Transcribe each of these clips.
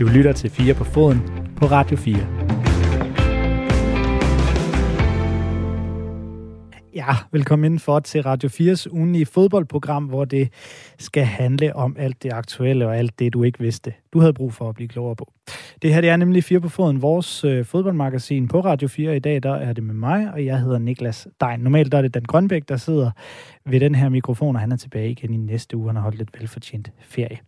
Du lytter til 4 på foden på Radio 4. Ja, velkommen indenfor til Radio 4's ugenlige fodboldprogram, hvor det skal handle om alt det aktuelle og alt det, du ikke vidste, du havde brug for at blive klogere på. Det her det er nemlig 4 på foden, vores øh, fodboldmagasin på Radio 4. I dag der er det med mig, og jeg hedder Niklas Dein. Normalt der er det Dan Grønbæk, der sidder ved den her mikrofon, og han er tilbage igen i næste uge. Han har holdt lidt velfortjent ferie.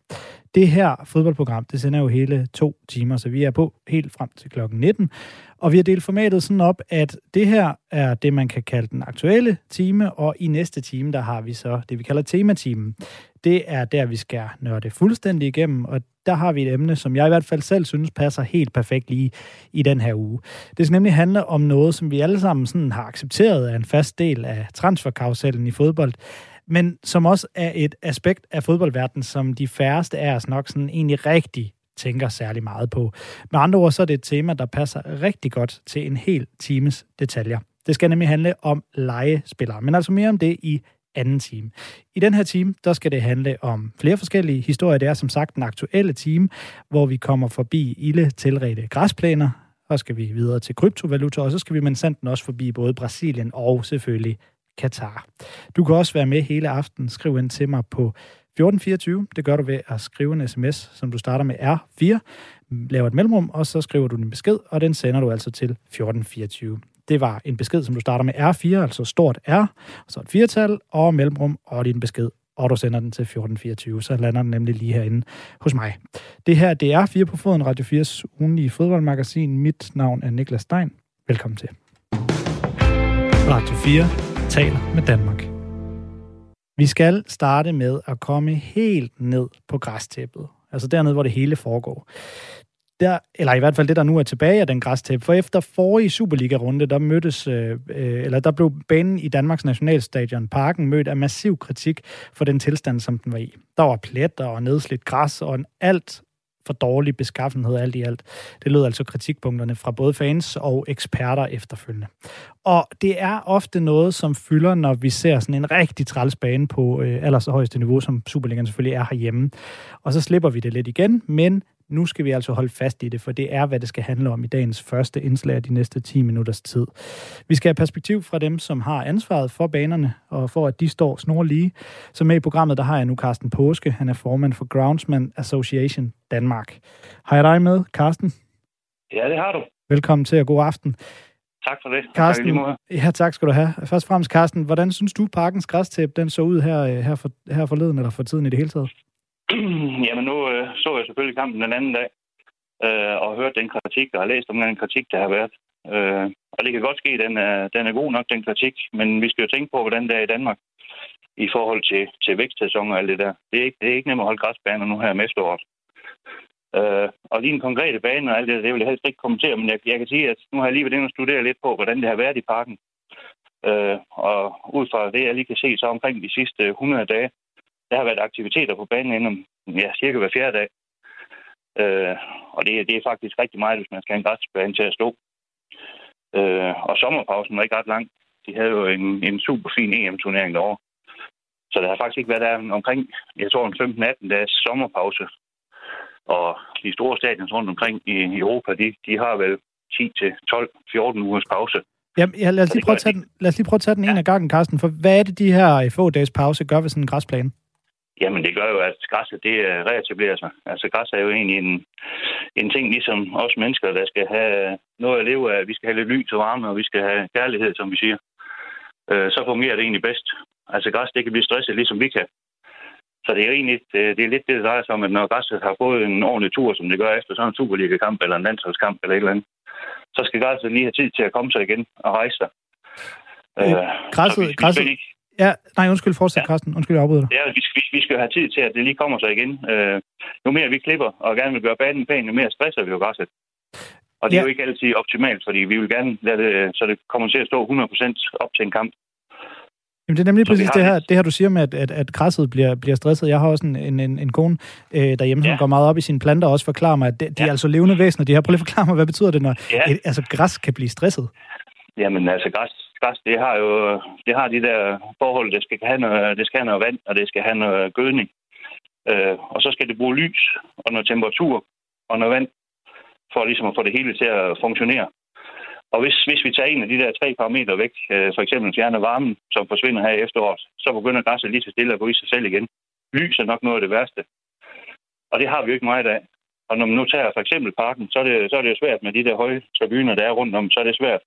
Det her fodboldprogram, det sender jo hele to timer, så vi er på helt frem til klokken 19. Og vi har delt formatet sådan op, at det her er det, man kan kalde den aktuelle time, og i næste time, der har vi så det, vi kalder tematimen. Det er der, vi skal nørde fuldstændig igennem, og der har vi et emne, som jeg i hvert fald selv synes passer helt perfekt lige i den her uge. Det skal nemlig handle om noget, som vi alle sammen sådan har accepteret af en fast del af transferkarusellen i fodbold, men som også er et aspekt af fodboldverdenen, som de færreste af os nok sådan egentlig rigtig tænker særlig meget på. Med andre ord, så er det et tema, der passer rigtig godt til en hel times detaljer. Det skal nemlig handle om legespillere, men altså mere om det i anden time. I den her time, der skal det handle om flere forskellige historier. Det er som sagt den aktuelle time, hvor vi kommer forbi ille tilredte græsplæner, og skal vi videre til kryptovaluta, og så skal vi med sandt også forbi både Brasilien og selvfølgelig Katar. Du kan også være med hele aftenen. Skriv ind til mig på 1424. Det gør du ved at skrive en sms, som du starter med R4, laver et mellemrum, og så skriver du din besked, og den sender du altså til 1424. Det var en besked, som du starter med R4, altså stort R, og så et firetal, og mellemrum, og din besked, og du sender den til 1424, så lander den nemlig lige herinde hos mig. Det her, det er 4 på foden, Radio 4's ugenlige fodboldmagasin. Mit navn er Niklas Stein. Velkommen til. Radio 4 taler med Danmark. Vi skal starte med at komme helt ned på græstæppet. Altså dernede, hvor det hele foregår. Der, eller i hvert fald det, der nu er tilbage af den græstæppe. For efter forrige Superliga-runde, der mødtes, øh, øh eller der blev banen i Danmarks Nationalstadion, Parken, mødt af massiv kritik for den tilstand, som den var i. Der var pletter og nedslidt græs og en alt for dårlig beskaffenhed alt i alt. Det lød altså kritikpunkterne fra både fans og eksperter efterfølgende. Og det er ofte noget, som fylder, når vi ser sådan en rigtig træls bane på øh, allerhøjeste niveau, som Superligaen selvfølgelig er herhjemme. Og så slipper vi det lidt igen, men nu skal vi altså holde fast i det, for det er, hvad det skal handle om i dagens første indslag af de næste 10 minutters tid. Vi skal have perspektiv fra dem, som har ansvaret for banerne, og for at de står snor lige. Så med i programmet, der har jeg nu Carsten Påske. Han er formand for Groundsman Association Danmark. Har jeg dig med, Carsten? Ja, det har du. Velkommen til, og god aften. Tak for det. Carsten, tak, ja, tak skal du have. Først og fremmest, Carsten, hvordan synes du, parkens græstæp, den så ud her, her, for, her forleden, eller for tiden i det hele taget? Jamen nu øh, så jeg selvfølgelig kampen den anden dag, øh, og hørt den kritik, og har læst om den kritik, der har været. Øh, og det kan godt ske, at den er, den er god nok, den kritik, men vi skal jo tænke på, hvordan det er i Danmark i forhold til, til vækstsæson og alt det der. Det er ikke, det er ikke nemt at holde græsbaner nu her med efteråret. Øh, og lige en konkrete bane og alt det, der, det vil jeg helst ikke kommentere, men jeg, jeg kan sige, at nu har jeg lige været inde og studere lidt på, hvordan det har været i parken. Øh, og ud fra det, jeg lige kan se, så omkring de sidste 100 dage, der har været aktiviteter på banen inden ja, cirka hver fjerde dag. Øh, og det, det er faktisk rigtig meget, hvis man skal have en græsbane til at stå. Øh, og sommerpausen var ikke ret lang. De havde jo en, en super fin EM-turnering derovre. Så der har faktisk ikke været der omkring, jeg tror, en 15-18 dages sommerpause. Og de store stadions rundt omkring i Europa, de, de har vel 10 til 12, 14 ugers pause. Ja, ja lad, os lige prøve at tage den, lad os lige prøve at tage den ja. en af gangen, Carsten. For hvad er det, de her få dages pause gør ved sådan en græsplæne? Jamen, det gør jo, at græsset det reetablerer sig. Altså, græs er jo egentlig en, en ting, ligesom os mennesker, der skal have noget at leve af. Vi skal have lidt lys og varme, og vi skal have kærlighed, som vi siger. Øh, så fungerer det egentlig bedst. Altså, græs, det kan blive stresset, ligesom vi kan. Så det er egentlig det er lidt det, der drejer sig om, at når græsset har fået en ordentlig tur, som det gør efter sådan en Superliga-kamp eller en landsholdskamp eller et eller andet, så skal græsset lige have tid til at komme sig igen og rejse sig. Øh, øh græsset, græsset, Ja, nej, undskyld, fortsæt, ja. Carsten. Undskyld, jeg afbryder dig. Ja, vi, vi, vi skal have tid til, at det lige kommer sig igen. Øh, jo mere vi klipper og gerne vil gøre banen pæn, jo mere stresser vi jo græsset. Og det ja. er jo ikke altid optimalt, fordi vi vil gerne lade det, så det kommer til at stå 100% op til en kamp. Jamen, det er nemlig så præcis det her, det her, du siger med, at, at, at græsset bliver, bliver stresset. Jeg har også en, en, en, en kone øh, derhjemme, som ja. går meget op i sine planter, og også forklarer mig, at de, de ja. er altså levende væsener. De her, prøv lige at forklare mig, hvad betyder det, når ja. et, altså, græs kan blive stresset? Jamen, altså, græs, græs, det har jo det har de der forhold, det skal have noget, det skal have noget vand, og det skal have noget gødning. Øh, og så skal det bruge lys og noget temperatur. og noget vand, for ligesom at få det hele til at funktionere. Og hvis, hvis vi tager en af de der tre parametre væk, øh, for eksempel fjerner varmen, som forsvinder her i efteråret, så begynder græsset lige så stille at gå i sig selv igen. Lys er nok noget af det værste. Og det har vi jo ikke meget af. Og når man nu tager for eksempel parken, så er det, så er det jo svært med de der høje tribuner, der er rundt om, så er det svært.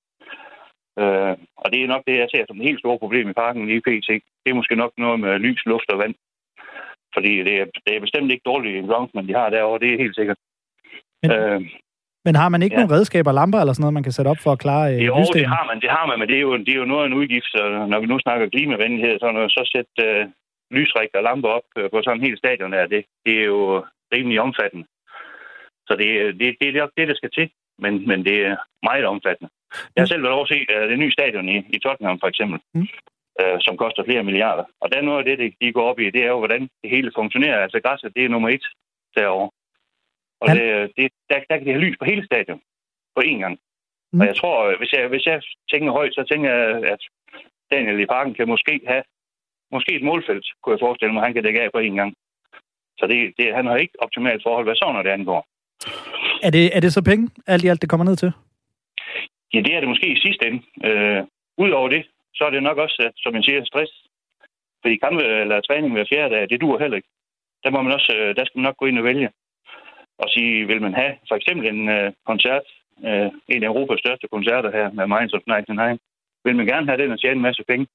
Øh, og det er nok det, jeg ser som et helt stort problem i parken i PT. Det er måske nok noget med lys, luft og vand. Fordi det er, det er bestemt ikke dårligt groundsman, de har derovre, det er helt sikkert. Men, øh, men har man ikke ja. nogen redskaber, lamper eller sådan noget, man kan sætte op for at klare øh, Jo, det har man, det har man, men det er jo, det er jo noget af en udgift. Så når vi nu snakker klimavenlighed, så, når, så sæt øh, lysrig og lamper op øh, på sådan en helt stadion her, det, det er jo rimelig omfattende. Så det, det, det er nok det, der skal til, men, men det er meget omfattende. Jeg har selv været over at se uh, det nye stadion i, i Tottenham, for eksempel, mm. uh, som koster flere milliarder. Og der er noget af det, de går op i, det er jo, hvordan det hele fungerer. Altså græsset, det er nummer et derovre. Og ja. det, det, der, der kan det have lys på hele stadion på én gang. Mm. Og jeg tror, hvis jeg, hvis jeg tænker højt, så tænker jeg, at Daniel i parken kan måske have måske et målfelt, kunne jeg forestille mig, han kan dække af på én gang. Så det, det, han har ikke optimalt forhold, hvad så når det angår. Er det, er det så penge, alt i alt, det kommer ned til? Ja, det er det måske i sidste ende. Øh, Udover det, så er det nok også, øh, som man siger, stress. Fordi kampe eller træning hver fjerde dag, det duer heller ikke. Der, må man også, øh, der skal man nok gå ind og vælge. Og sige, vil man have for eksempel en øh, koncert, øh, en af Europas største koncerter her med Minds of 99, vil man gerne have den og tjene en masse penge,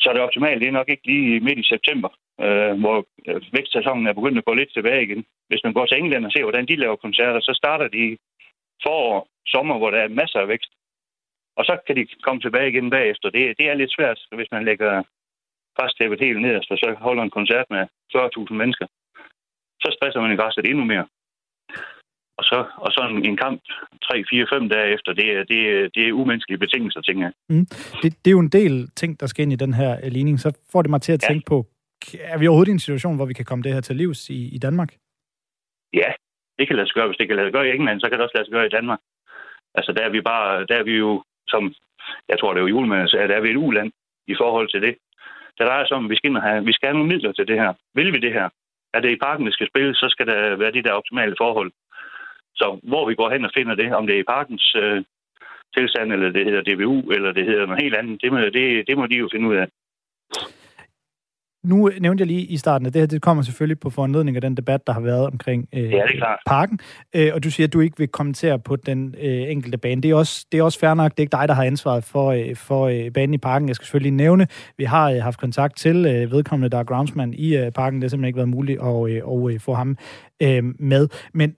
så er det optimalt. Det er nok ikke lige midt i september, øh, hvor øh, vækstsæsonen er begyndt at gå lidt tilbage igen. Hvis man går til England og ser, hvordan de laver koncerter, så starter de forår, sommer, hvor der er masser af vækst. Og så kan de komme tilbage igen bagefter. Det, det er lidt svært, hvis man lægger græstæppet helt nederst, og så holder en koncert med 40.000 mennesker. Så stresser man græsset endnu mere. Og så, og så en, en kamp 3, 4, 5 dage efter, det er, det, er, det er umenneskelige betingelser, tænker jeg. Mm. Det, det er jo en del ting, der skal ind i den her øh, ligning. Så får det mig til at ja. tænke på, er vi overhovedet i en situation, hvor vi kan komme det her til livs i, i Danmark? Ja, det kan lade sig gøre. Hvis det kan lade sig gøre i England, så kan det også lade sig gøre i Danmark. Altså, der er vi bare, der er vi jo, som jeg tror, det er jo julemanden sagde, altså, der er vi et uland i forhold til det. Der drejer sig om, at vi skal, have, vi skal have nogle midler til det her. Vil vi det her? Er det i parken, det skal spille, så skal der være de der optimale forhold. Så hvor vi går hen og finder det, om det er i parkens øh, tilstand, eller det hedder DBU, eller det hedder noget helt andet, det må, det, det må de jo finde ud af. Nu nævnte jeg lige i starten, at det her det kommer selvfølgelig på foranledning af den debat, der har været omkring øh, ja, det er parken. Øh, og du siger, at du ikke vil kommentere på den øh, enkelte bane. Det er, også, det er også fair nok. Det er ikke dig, der har ansvaret for, øh, for øh, banen i parken. Jeg skal selvfølgelig nævne, vi har øh, haft kontakt til øh, vedkommende, der er groundsman i øh, parken. Det har simpelthen ikke været muligt at, øh, og, øh, få ham øh, med. Men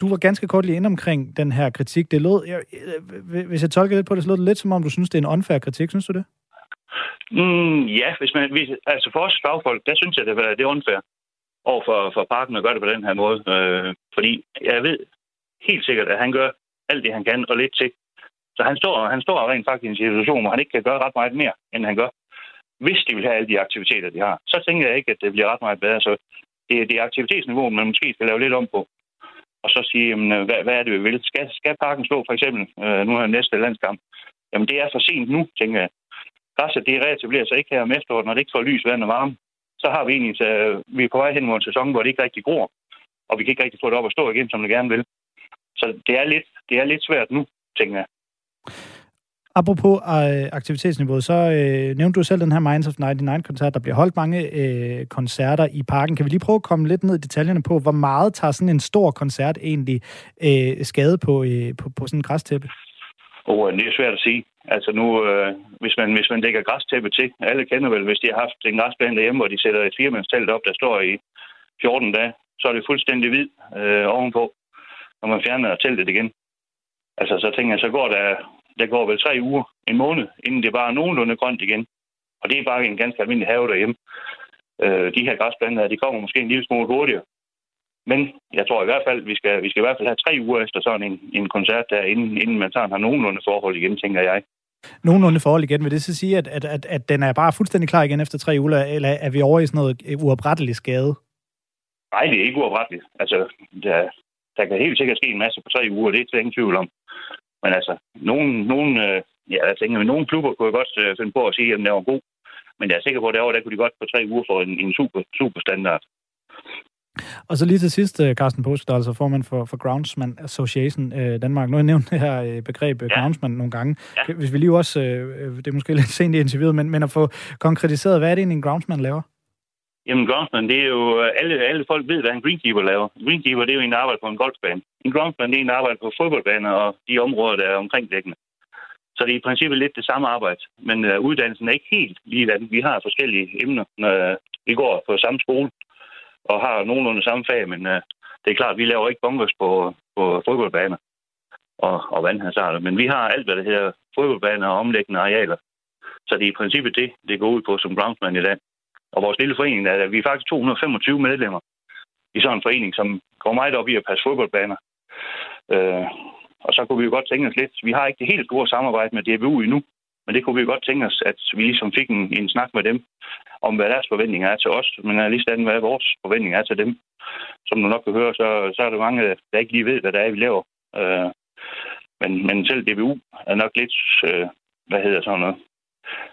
du var ganske kort lige ind omkring den her kritik. Det lød, jeg, øh, hvis jeg tolker lidt på det, så lød det lidt som om, du synes, det er en unfair kritik. Synes du det? Mm, ja, hvis man, hvis, altså for os fagfolk, der synes jeg, det er, det er unfair over for, for parken at gøre det på den her måde. Øh, fordi jeg ved helt sikkert, at han gør alt det, han kan, og lidt til. Så han står, han står rent faktisk i en situation, hvor han ikke kan gøre ret meget mere, end han gør. Hvis de vil have alle de aktiviteter, de har, så tænker jeg ikke, at det bliver ret meget bedre. Så det, det er aktivitetsniveauet, man måske skal lave lidt om på. Og så sige, jamen, øh, hvad, hvad er det, vi vil? Skal, skal parken stå for eksempel, øh, nu er næste landskamp? Jamen, det er for sent nu, tænker jeg græsset det reetablerer sig ikke her om efteråret, når det ikke får lys, vand og varme. Så har vi egentlig, så vi er på vej hen mod en sæson, hvor det ikke rigtig gror, og vi kan ikke rigtig få det op at stå igen, som det gerne vil. Så det er lidt, det er lidt svært nu, tænker jeg. Apropos øh, aktivitetsniveauet, så øh, nævnte du selv den her Minds of 99-koncert. Der bliver holdt mange øh, koncerter i parken. Kan vi lige prøve at komme lidt ned i detaljerne på, hvor meget tager sådan en stor koncert egentlig øh, skade på, øh, på, på sådan en græstæppe? Oh, det er svært at sige. Altså nu, øh, hvis, man, hvis man lægger græstæppe til, alle kender vel, hvis de har haft en græsplæne derhjemme, hvor de sætter et firemandstelt op, der står i 14 dage, så er det fuldstændig hvid øh, ovenpå, når man fjerner teltet igen. Altså så tænker jeg, så går der, der går vel tre uger, en måned, inden det bare er nogenlunde grønt igen. Og det er bare en ganske almindelig have derhjemme. Øh, de her græsplanter, de kommer måske en lille smule hurtigere. Men jeg tror i hvert fald, vi skal, vi skal i hvert fald have tre uger efter sådan en, en koncert der, inden, inden man tager har nogenlunde forhold igen, tænker jeg. Nogenlunde forhold igen. Vil det så sige, at, at, at, at den er bare fuldstændig klar igen efter tre uger, eller er vi over i sådan noget uopretteligt skade? Nej, det er ikke uopretteligt. Altså, der, der kan helt sikkert ske en masse på tre uger, det er det ingen tvivl om. Men altså, nogen, nogen, øh, ja, jeg tænker, nogle klubber kunne godt øh, finde på at sige, at den er god. Men jeg er sikker på, at derovre, der kunne de godt på tre uger få en, en super, super standard. Og så lige til sidst, øh, Carsten Påske, der er altså formand for, for Groundsman Association øh, Danmark. Nu har jeg nævnt det her øh, begreb ja. Groundsman nogle gange. Ja. Hvis vi lige også, øh, det er måske lidt sent i interviewet, men, men at få konkretiseret, hvad er det egentlig, en Groundsman laver? Jamen, groundsman, det er jo... Alle, alle folk ved, hvad en greenkeeper laver. En greenkeeper, det er jo en, der arbejder på en golfbane. En groundsman, det er en, der arbejder på fodboldbaner og de områder, der er omkringdækkende. Så det er i princippet lidt det samme arbejde. Men uh, uddannelsen er ikke helt lige den. Vi har forskellige emner, når vi går på samme skole og har nogenlunde samme fag, men øh, det er klart, at vi laver ikke bunkers på, på fodboldbaner og, og vandhazarder. Men vi har alt, hvad det hedder fodboldbaner og omlæggende arealer. Så det er i princippet det, det går ud på som groundsman i dag. Og vores lille forening, er, vi er faktisk 225 medlemmer i sådan en forening, som går meget op i at passe fodboldbaner. Øh, og så kunne vi jo godt tænke os lidt, vi har ikke det helt store samarbejde med DBU endnu, men det kunne vi godt tænke os, at vi ligesom fik en, en snak med dem, om hvad deres forventninger er til os, men lige sådan, hvad vores forventninger er til dem. Som du nok kan høre, så, så er der mange, der ikke lige ved, hvad det er, vi laver. Øh, men, men selv DBU er nok lidt, øh, hvad hedder sådan noget,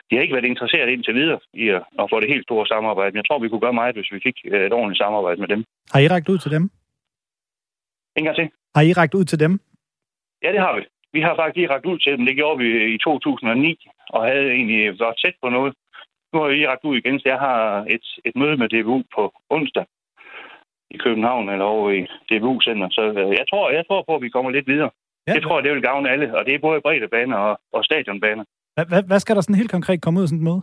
de har ikke været interesseret indtil videre i at, at få det helt store samarbejde. Men jeg tror, vi kunne gøre meget, hvis vi fik et ordentligt samarbejde med dem. Har I rækket ud til dem? En gang til. Har I rækket ud til dem? Ja, det har vi. Vi har faktisk lige rækket ud til dem. Det gjorde vi i 2009, og havde egentlig været tæt på noget. Nu har vi lige rækket ud igen, så jeg har et, et møde med DBU på onsdag i København eller over i DBU-center. Så øh, jeg tror, jeg tror på, at vi kommer lidt videre. Ja. Det tror jeg, det vil gavne alle, og det er både breddebaner og, og stadionbaner. Hvad, hvad skal der sådan helt konkret komme ud af sådan et møde?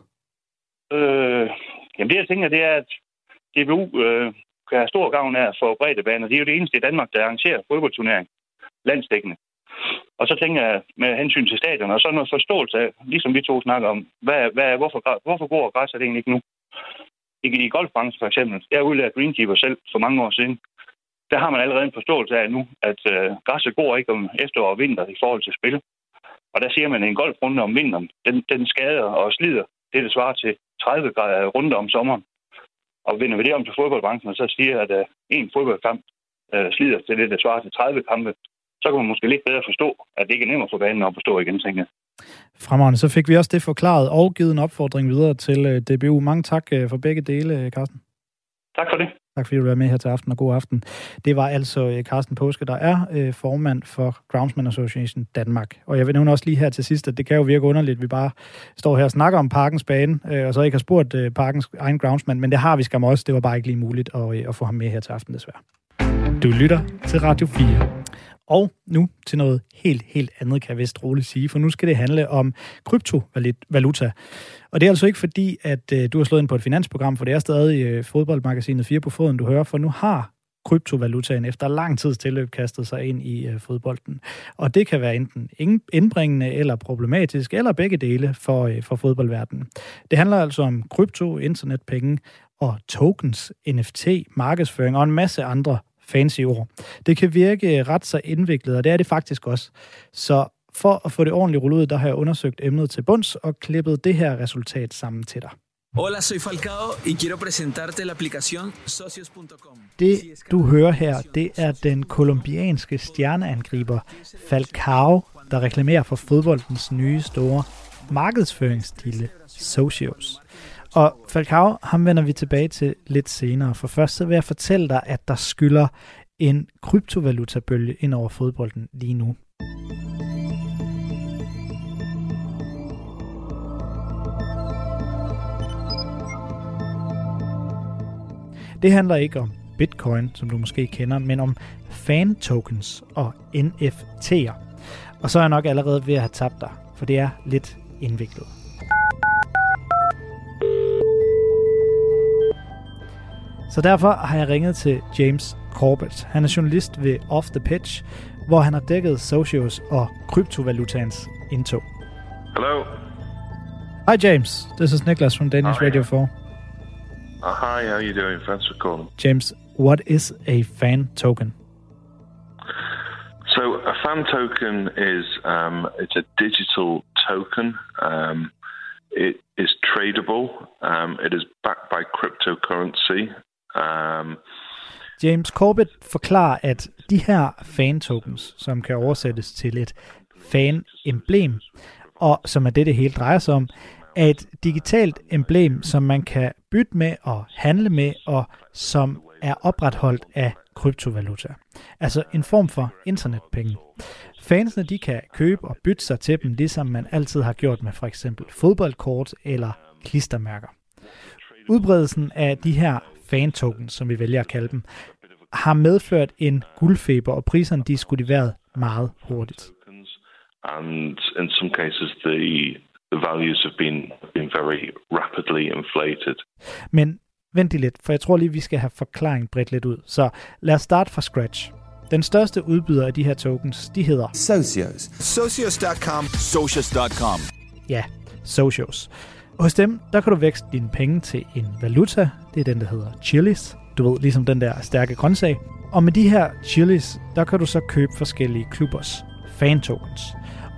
Øh, jamen det, jeg tænker, det er, at DBU øh, kan have stor gavn af for breddebaner. Det er jo det eneste i Danmark, der arrangerer fodboldturnering landsdækkende. Og så tænker jeg med hensyn til stadion, og så noget forståelse af, ligesom vi to snakker om, hvad, hvad, hvorfor, hvorfor går græsset egentlig ikke nu? I, i golfbranchen for eksempel, jeg udlært greenkeeper selv for mange år siden. Der har man allerede en forståelse af nu, at øh, græsset går ikke om efterår og vinter i forhold til spil. Og der siger man, at en golfrunde om vinteren, den, den skader og slider det, der svarer til 30 grader runde om sommeren. Og vender vi det om til fodboldbranchen, så siger at øh, en fodboldkamp øh, slider til det, der svarer til 30 kampe, så kan man måske lidt bedre forstå, at det ikke er nemmere for banen at forstå igen, tænker jeg. Fremragende, så fik vi også det forklaret og givet en opfordring videre til uh, DBU. Mange tak uh, for begge dele, Carsten. Tak for det. Tak fordi du var med her til aften, og god aften. Det var altså øh, Carsten Påske, der er øh, formand for Groundsman Association Danmark. Og jeg vil nævne også lige her til sidst, at det kan jo virke underligt, at vi bare står her og snakker om Parkens bane, øh, og så ikke har spurgt øh, Parkens egen groundsman, men det har vi skam også. Det var bare ikke lige muligt at, øh, at få ham med her til aften, desværre. Du lytter til Radio 4. Og nu til noget helt, helt andet, kan jeg vist roligt sige, for nu skal det handle om kryptovaluta. Og det er altså ikke fordi, at øh, du har slået ind på et finansprogram, for det er stadig øh, fodboldmagasinet 4 på foden, du hører, for nu har kryptovalutaen efter lang tids tilløb kastet sig ind i øh, fodbolden. Og det kan være enten indbringende eller problematisk, eller begge dele for, øh, for fodboldverdenen. Det handler altså om krypto, internetpenge og tokens, NFT, markedsføring og en masse andre fancy ord. Det kan virke ret så indviklet, og det er det faktisk også. Så for at få det ordentligt rullet ud, der har jeg undersøgt emnet til bunds og klippet det her resultat sammen til dig. Hola, soy Falcao y quiero presentarte la aplicación socios.com. Det, du hører her, det er den kolumbianske stjerneangriber Falcao, der reklamerer for fodboldens nye store markedsføringsstile Socios. Og Falcao, ham vender vi tilbage til lidt senere, for først så vil jeg fortælle dig, at der skylder en kryptovalutabølge ind over fodbolden lige nu. Det handler ikke om bitcoin, som du måske kender, men om fan tokens og NFT'er. Og så er jeg nok allerede ved at have tabt dig, for det er lidt indviklet. Så derfor har jeg ringet til James Corbett. Han er journalist ved Off the Pitch, hvor han har dækket socios og kryptovalutans indtog. Hello. Hi James, this is Niklas from Danish Radio 4. Uh, hi, how are you doing? Thanks for calling. James, what is a fan token? So a fan token is um, it's a digital token. Um, it is tradable. Um, it is backed by cryptocurrency. Um, James Corbett forklarer, at de her fan-tokens, som kan oversættes til et fan-emblem, og som er det, det hele drejer sig om, er et digitalt emblem, som man kan bytte med og handle med, og som er opretholdt af kryptovaluta. Altså en form for internetpenge. Fansene de kan købe og bytte sig til dem, ligesom man altid har gjort med for eksempel fodboldkort eller klistermærker. Udbredelsen af de her fan-tokens, som vi vælger at kalde dem, har medført en guldfeber, og priserne de skulle været meget hurtigt. And in some cases, the the values have been been very rapidly inflated. Men vent lidt, for jeg tror lige, vi skal have forklaringen bredt lidt ud. Så lad os starte fra scratch. Den største udbyder af de her tokens, de hedder Socios. Socios.com. Socios.com. Ja, Socios. Hos dem, der kan du vækste dine penge til en valuta. Det er den, der hedder chilis. Du ved, ligesom den der stærke grøntsag. Og med de her chilis, der kan du så købe forskellige klubbers fan tokens.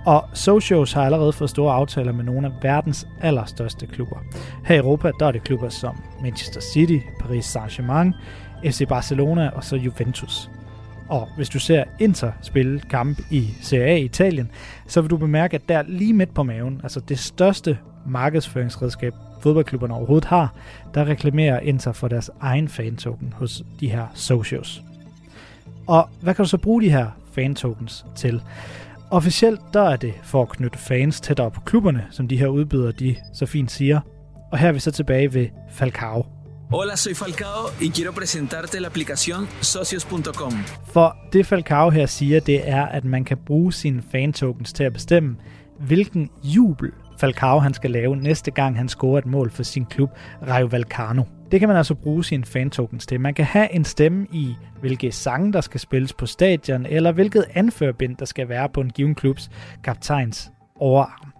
Og Socios har allerede fået store aftaler med nogle af verdens allerstørste klubber. Her i Europa, der er det klubber som Manchester City, Paris Saint-Germain, FC Barcelona og så Juventus. Og hvis du ser Inter spille kamp i Serie A i Italien, så vil du bemærke, at der lige midt på maven, altså det største markedsføringsredskab, fodboldklubberne overhovedet har, der reklamerer Inter for deres egen fan-token hos de her socios. Og hvad kan du så bruge de her fan-tokens til? Officielt der er det for at knytte fans tættere på klubberne, som de her udbydere de så fint siger. Og her er vi så tilbage ved Falcao. Hola, soy Falcao y quiero presentarte la aplicación socios.com. For det Falcao her siger, det er, at man kan bruge sine fan-tokens til at bestemme, hvilken jubel Falcao han skal lave næste gang han scorer et mål for sin klub Rayo Vallecano. Det kan man altså bruge sine fan-tokens til. Man kan have en stemme i, hvilke sange, der skal spilles på stadion, eller hvilket anførbind, der skal være på en given klubs kaptajns overarm.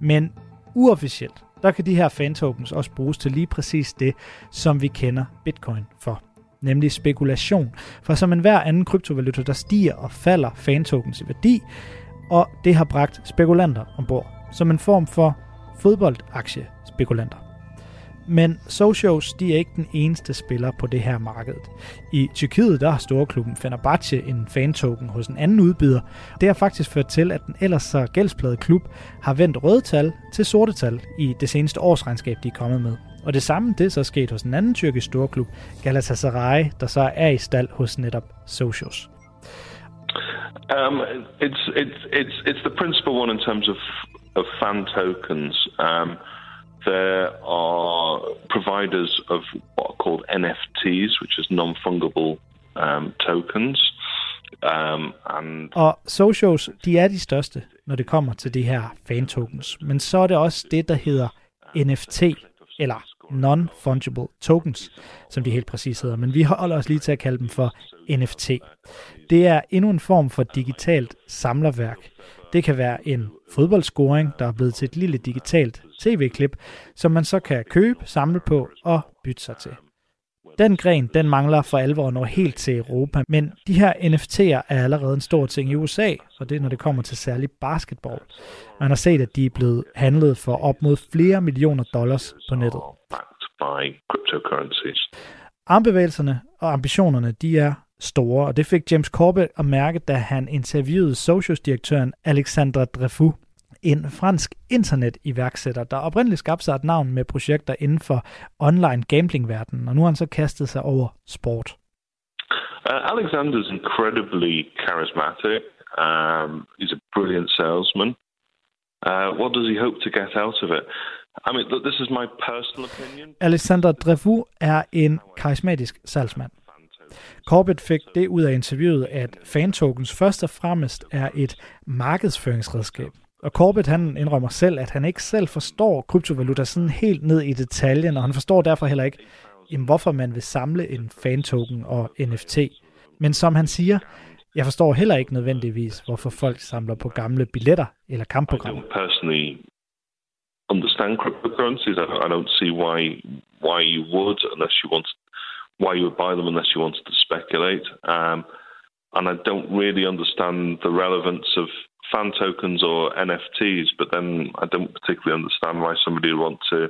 Men uofficielt, der kan de her fan-tokens også bruges til lige præcis det, som vi kender bitcoin for nemlig spekulation. For som enhver anden kryptovaluta, der stiger og falder fan-tokens i værdi, og det har bragt spekulanter ombord, som en form for fodboldaktiespekulanter. Men Socios de er ikke den eneste spiller på det her marked. I Tyrkiet der har storklubben Fenerbahce en fan-token hos en anden udbyder. Det har faktisk ført til, at den ellers så gældsplade klub har vendt røde tal til sorte tal i det seneste årsregnskab, de er kommet med. Og det samme det er så sket hos en anden tyrkisk storklub, Galatasaray, der så er i stald hos netop Socios. Um, it's it's it's it's the principal one in terms of of fan tokens. Um, there are providers of what are called NFTs, which is non-fungible um, tokens. Um, and Og socials, de er de største, når det kommer til de her fan tokens. Men så er det også det, der hedder NFT, eller non-fungible tokens, som de helt præcis hedder. Men vi holder os lige til at kalde dem for NFT. Det er endnu en form for digitalt samlerværk. Det kan være en fodboldscoring, der er blevet til et lille digitalt tv-klip, som man så kan købe, samle på og bytte sig til. Den gren, den mangler for alvor når helt til Europa, men de her NFT'er er allerede en stor ting i USA, og det er, når det kommer til særlig basketball. Man har set, at de er blevet handlet for op mod flere millioner dollars på nettet. Armbevægelserne og ambitionerne, de er store, og det fik James Corbett at mærke, da han interviewede Socios-direktøren Alexandre Dreyfus, en fransk internet-iværksætter, der oprindeligt skabte sig et navn med projekter inden for online gambling-verdenen, og nu har han så kastet sig over sport. Uh, Alexander's incredibly charismatic. Um, he's a brilliant salesman. Uh, what does he hope to get out of it? I mean, this is my personal opinion. Alexander Dreyfus er en karismatisk salgsmand. Corbett fik det ud af interviewet, at fantokens først og fremmest er et markedsføringsredskab. Og Corbett han indrømmer selv, at han ikke selv forstår kryptovaluta sådan helt ned i detaljen, og han forstår derfor heller ikke, jamen, hvorfor man vil samle en fantoken og NFT. Men som han siger, jeg forstår heller ikke nødvendigvis, hvorfor folk samler på gamle billetter eller kampprogrammer. personally understand cryptocurrencies. I I don't see why why you would unless you want why you would buy them unless you wanted to speculate. Um, and I don't really understand the relevance of fan tokens or NFTs. But then I don't particularly understand why somebody would want to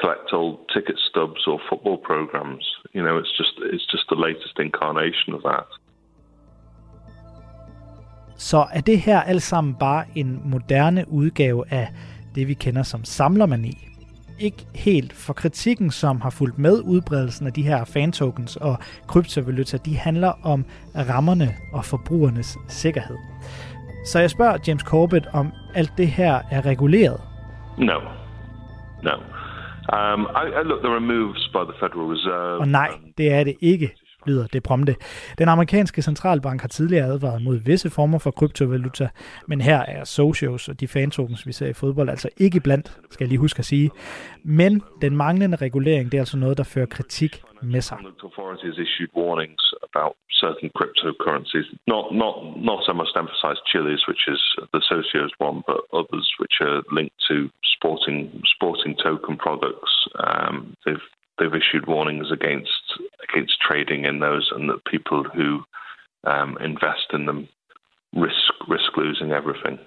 collect old ticket stubs or football programs. You know, it's just it's just the latest incarnation of that. Så er det her alt sammen bare en moderne udgave af det, vi kender som samlermani? Ikke helt, for kritikken, som har fulgt med udbredelsen af de her fan-tokens og kryptovaluta, de handler om rammerne og forbrugernes sikkerhed. Så jeg spørger James Corbett, om alt det her er reguleret. No. No. Um, I, I look, there are moves by the Federal Reserve. Og nej, det er det ikke lyder det prompte. Den amerikanske centralbank har tidligere advaret mod visse former for kryptovaluta, men her er socios og de fantokens, vi ser i fodbold, altså ikke blandt, skal jeg lige huske at sige. Men den manglende regulering, det er altså noget, der fører kritik med sig. About certain cryptocurrencies, not not not so much emphasize Chile's, which is the socios one, but others which are linked to sporting sporting token products. Um, they've they've issued warnings against against trading in those, and that people who um, invest in them risk risk losing everything.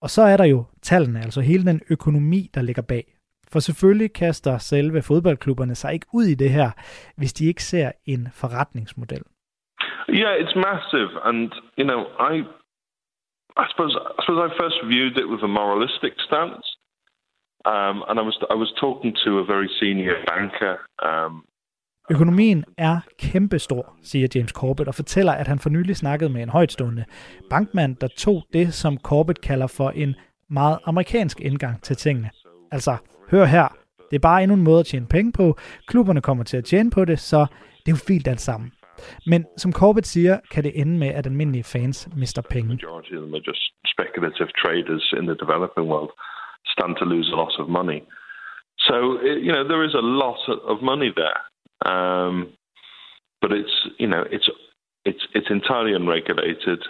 Og så er der jo tallene, altså hele den økonomi, der ligger bag. For selvfølgelig kaster selve fodboldklubberne sig ikke ud i det her, hvis de ikke ser en forretningsmodel. Yeah, it's massive, and you know, I, I suppose, I suppose I first viewed it with a moralistic stance, um, and I was I was talking to a very senior banker. Um, Økonomien er kæmpestor, siger James Corbett, og fortæller, at han for nylig snakkede med en højtstående bankmand, der tog det, som Corbett kalder for en meget amerikansk indgang til tingene. Altså, hør her, det er bare endnu en måde at tjene penge på. Klubberne kommer til at tjene på det, så det er jo fint alt sammen. Men som Corbett siger, kan det ende med, at almindelige fans mister penge. the stand to lose a lot of money. So you know there is a lot of money there, um, but it's you know it's it's it's entirely unregulated.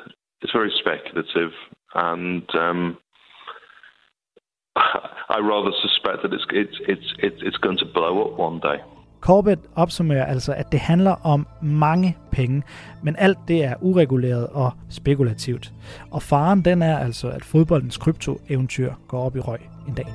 It's very speculative, and um, I rather suspect that it's it's it's it's it's going to blow up one day. Corbett opsummerer altså, at det handler om mange penge, men alt det er ureguleret og spekulativt. Og faren den er altså, at fodboldens kryptoeventyr går op i røg en dag.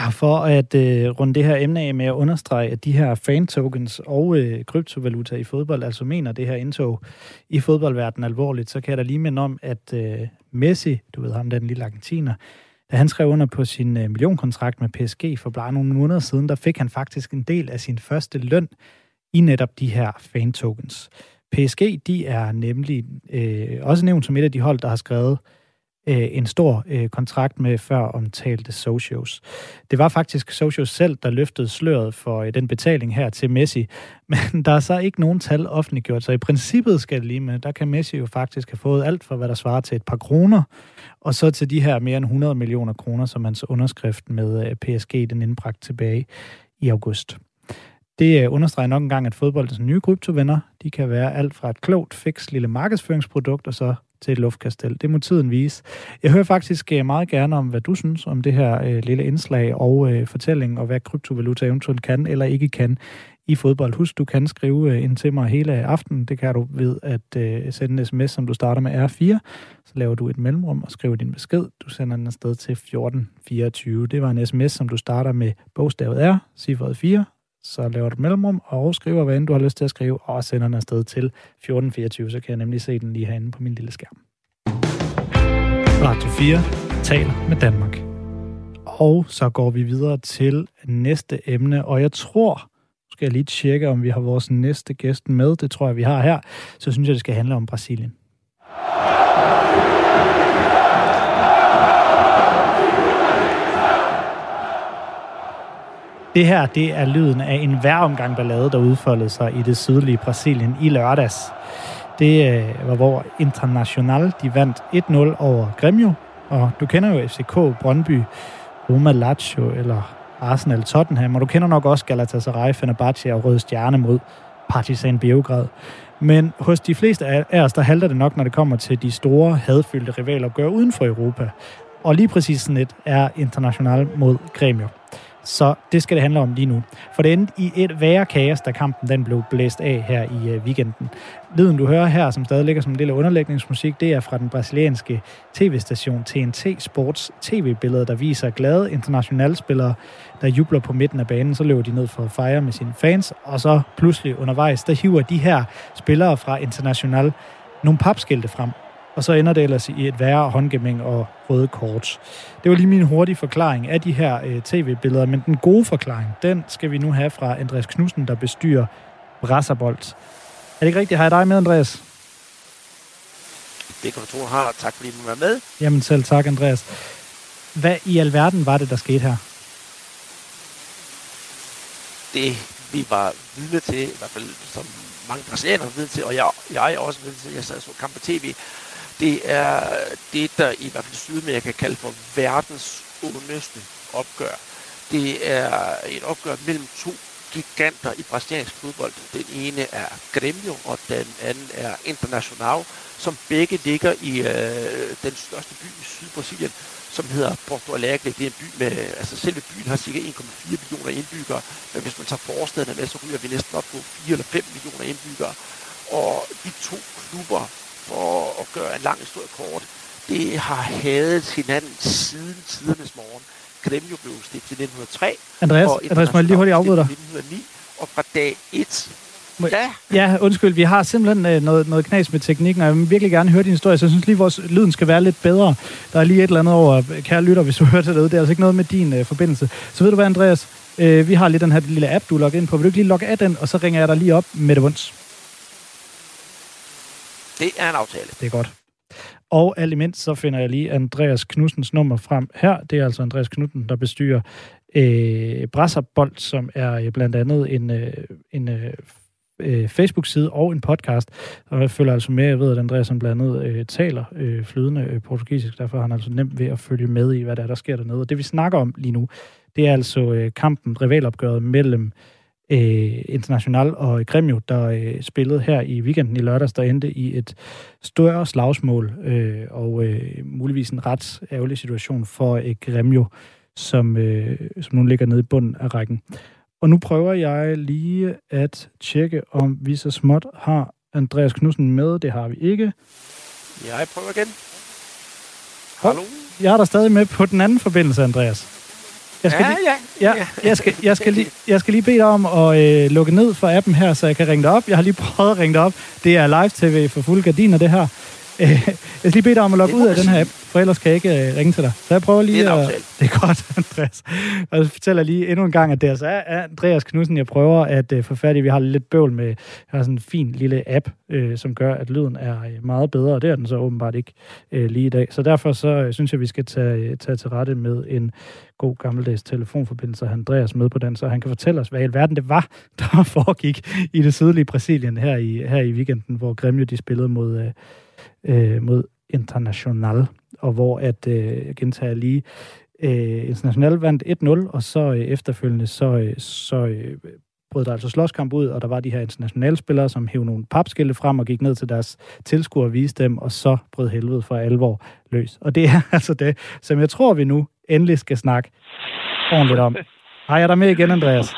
Ja, for at øh, runde det her emne af med at understrege, at de her fan-tokens og øh, kryptovaluta i fodbold altså mener det her indtog i fodboldverdenen alvorligt, så kan jeg da lige minde om, at øh, Messi, du ved ham, den lille argentiner, da han skrev under på sin øh, millionkontrakt med PSG for bare nogle måneder siden, der fik han faktisk en del af sin første løn i netop de her fan-tokens. PSG, de er nemlig øh, også nævnt som et af de hold, der har skrevet øh, en stor øh, kontrakt med før omtalte Socios. Det var faktisk Socios selv, der løftede sløret for øh, den betaling her til Messi, men der er så ikke nogen tal offentliggjort, så i princippet skal det lige med, der kan Messi jo faktisk have fået alt for, hvad der svarer til et par kroner, og så til de her mere end 100 millioner kroner, som hans underskrift med øh, PSG den indbragt tilbage i august. Det øh, understreger nok engang, at fodboldens nye kryptovenner, de kan være alt fra et klogt, fix lille markedsføringsprodukt, og så til et luftkastel. Det må tiden vise. Jeg hører faktisk øh, meget gerne om, hvad du synes om det her øh, lille indslag og øh, fortælling, og hvad kryptovaluta eventuelt kan eller ikke kan i fodbold. Husk, du kan skrive øh, ind til mig hele aftenen. Det kan du ved at øh, sende en sms, som du starter med R4. Så laver du et mellemrum og skriver din besked. Du sender den afsted til 1424. Det var en sms, som du starter med bogstavet R, cifret 4, så laver du et mellemrum og skriver, hvad end du har lyst til at skrive, og sender den afsted til 1424, så kan jeg nemlig se den lige herinde på min lille skærm. Radio 4 taler med Danmark. Og så går vi videre til næste emne, og jeg tror, nu skal jeg lige tjekke, om vi har vores næste gæst med, det tror jeg, vi har her, så synes jeg, det skal handle om Brasilien. Det her, det er lyden af en væromgang ballade, der udfoldede sig i det sydlige Brasilien i lørdags. Det øh, var, hvor International de vandt 1-0 over Grêmio, og du kender jo FCK, Brøndby, Roma Lazio eller Arsenal Tottenham, og du kender nok også Galatasaray, Fenerbahce og Røde Stjerne mod Partizan Beograd. Men hos de fleste af os, der halter det nok, når det kommer til de store, hadfyldte rivalopgør uden for Europa. Og lige præcis sådan et er International mod Grêmio. Så det skal det handle om lige nu. For det endte i et værre kaos, da kampen den blev blæst af her i øh, weekenden. Lyden, du hører her, som stadig ligger som en lille underlægningsmusik, det er fra den brasilianske tv-station TNT Sports tv-billede, der viser glade internationalspillere, der jubler på midten af banen. Så løber de ned for at fejre med sine fans, og så pludselig undervejs, der hiver de her spillere fra International nogle papskilte frem og så ender det ellers i et værre håndgemming og røde kort. Det var lige min hurtige forklaring af de her øh, tv-billeder, men den gode forklaring, den skal vi nu have fra Andreas Knudsen, der bestyrer Brasserbold. Er det ikke rigtigt? Har jeg dig med, Andreas? Det kan du tro, har. Tak fordi du var med. Jamen selv tak, Andreas. Hvad i alverden var det, der skete her? Det, vi var vidne til, i hvert fald som mange brasilianere vidne til, og jeg, jeg også vidne til, jeg sad så kamp på tv, det er det, der i hvert fald Sydamerika kalde for verdens ondeste opgør. Det er et opgør mellem to giganter i brasiliansk fodbold. Den ene er Grêmio, og den anden er Internacional, som begge ligger i øh, den største by i Sydbrasilien, som hedder Porto Alegre. Det er en by med, altså selve byen har cirka 1,4 millioner indbyggere, men hvis man tager forstederne med, så ryger vi næsten op på 4 eller 5 millioner indbyggere. Og de to klubber for at gøre en lang historie kort, det har hadet hinanden siden tidernes morgen. Gremio blev stiftet i 1903. Andreas, og Andreas må jeg lige hurtigt afbryde dig? 1909, og fra dag 1 Ja. ja, undskyld, vi har simpelthen øh, noget, noget knas med teknikken, og jeg vil virkelig gerne høre din historie, så jeg synes lige, vores lyden skal være lidt bedre. Der er lige et eller andet over, kære lytter, hvis du hører det derude, det er altså ikke noget med din øh, forbindelse. Så ved du hvad, Andreas, øh, vi har lige den her lille app, du er logget ind på. Vil du ikke lige logge af den, og så ringer jeg dig lige op med det vunds? Det er en aftale. Det er godt. Og alt imens, så finder jeg lige Andreas Knudsens nummer frem her. Det er altså Andreas Knudsen, der bestyrer øh, Brasserbold, som er øh, blandt andet en, øh, en øh, øh, Facebook-side og en podcast. Og jeg følger altså med, jeg ved, at Andreas blandt andet øh, taler øh, flydende øh, portugisisk, derfor har han altså nemt ved at følge med i, hvad der er, der sker dernede. Og det vi snakker om lige nu, det er altså øh, kampen, rivalopgøret mellem øh, International og Gremio, der øh, spillede her i weekenden i lørdags, der endte i et større slagsmål, øh, og øh, muligvis en ret ærgerlig situation for øh, Gremio, som, øh, som nu ligger nede i bunden af rækken. Og nu prøver jeg lige at tjekke, om vi så småt har Andreas Knudsen med. Det har vi ikke. Jeg prøver igen. Hallo? Jeg er der stadig med på den anden forbindelse, Andreas. Jeg skal ja, lige, ja, ja. Jeg skal, jeg, skal lige, jeg skal lige bede dig om at øh, lukke ned for appen her, så jeg kan ringe dig op. Jeg har lige prøvet at ringe dig op. Det er live-tv for fulde gardiner, det her. Øh, jeg skal lige bede dig om at logge ud af den her app, for ellers kan jeg ikke øh, ringe til dig. Så jeg prøver lige det er at... Det er godt, Andreas. Og så fortæller jeg lige endnu en gang, at det altså er Andreas Knudsen, jeg prøver at øh, få fat i. Vi har lidt bøvl med, jeg har sådan en fin lille app, øh, som gør, at lyden er øh, meget bedre, og det er den så åbenbart ikke øh, lige i dag. Så derfor så øh, synes jeg, vi skal tage, øh, tage til rette med en god gammeldags telefonforbindelse og Andreas med på den, så han kan fortælle os, hvad i alverden det var, der foregik i det sydlige Brasilien her i, her i weekenden, hvor Gremio de spillede mod, øh, øh, mod International, og hvor at, øh, jeg gentager lige, øh, International vandt 1-0, og så øh, efterfølgende så, øh, så øh, brød der altså slåskamp ud, og der var de her internationale spillere, som hævde nogle papskilte frem og gik ned til deres tilskuere og viste dem, og så brød helvede for alvor løs. Og det er altså det, som jeg tror, vi nu endelig skal snakke ordentligt om. Hej, er der med igen, Andreas?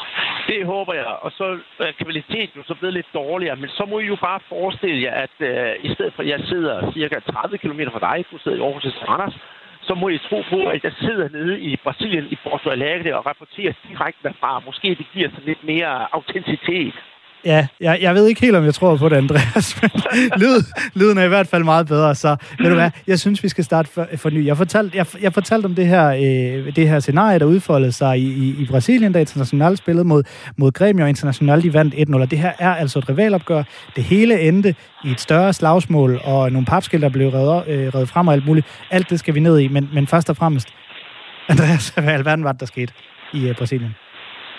Det håber jeg. Og så øh, er kvaliteten jo så blevet lidt dårligere. Men så må I jo bare forestille jer, at øh, i stedet for at jeg sidder cirka 30 km fra dig, du sidder i Aarhus til Randers, så må I tro på, at jeg sidder nede i Brasilien i Porto Alegre og rapporterer direkte derfra. Måske det giver sådan lidt mere autenticitet. Ja, jeg, jeg ved ikke helt, om jeg tror på det, Andreas, men lyd, lyden er i hvert fald meget bedre, så ved du hvad, jeg synes, vi skal starte for, for ny. Jeg fortalte, jeg, jeg fortalte om det her, øh, det her scenarie, der udfoldede sig i, i, i Brasilien, da International spillede mod, mod Gremio, og International de vandt 1-0, og det her er altså et rivalopgør. Det hele endte i et større slagsmål, og nogle papskilte, der blev reddet, øh, reddet frem og alt muligt. Alt det skal vi ned i, men, men først og fremmest, Andreas, hvad alverden var det, der skete i øh, Brasilien?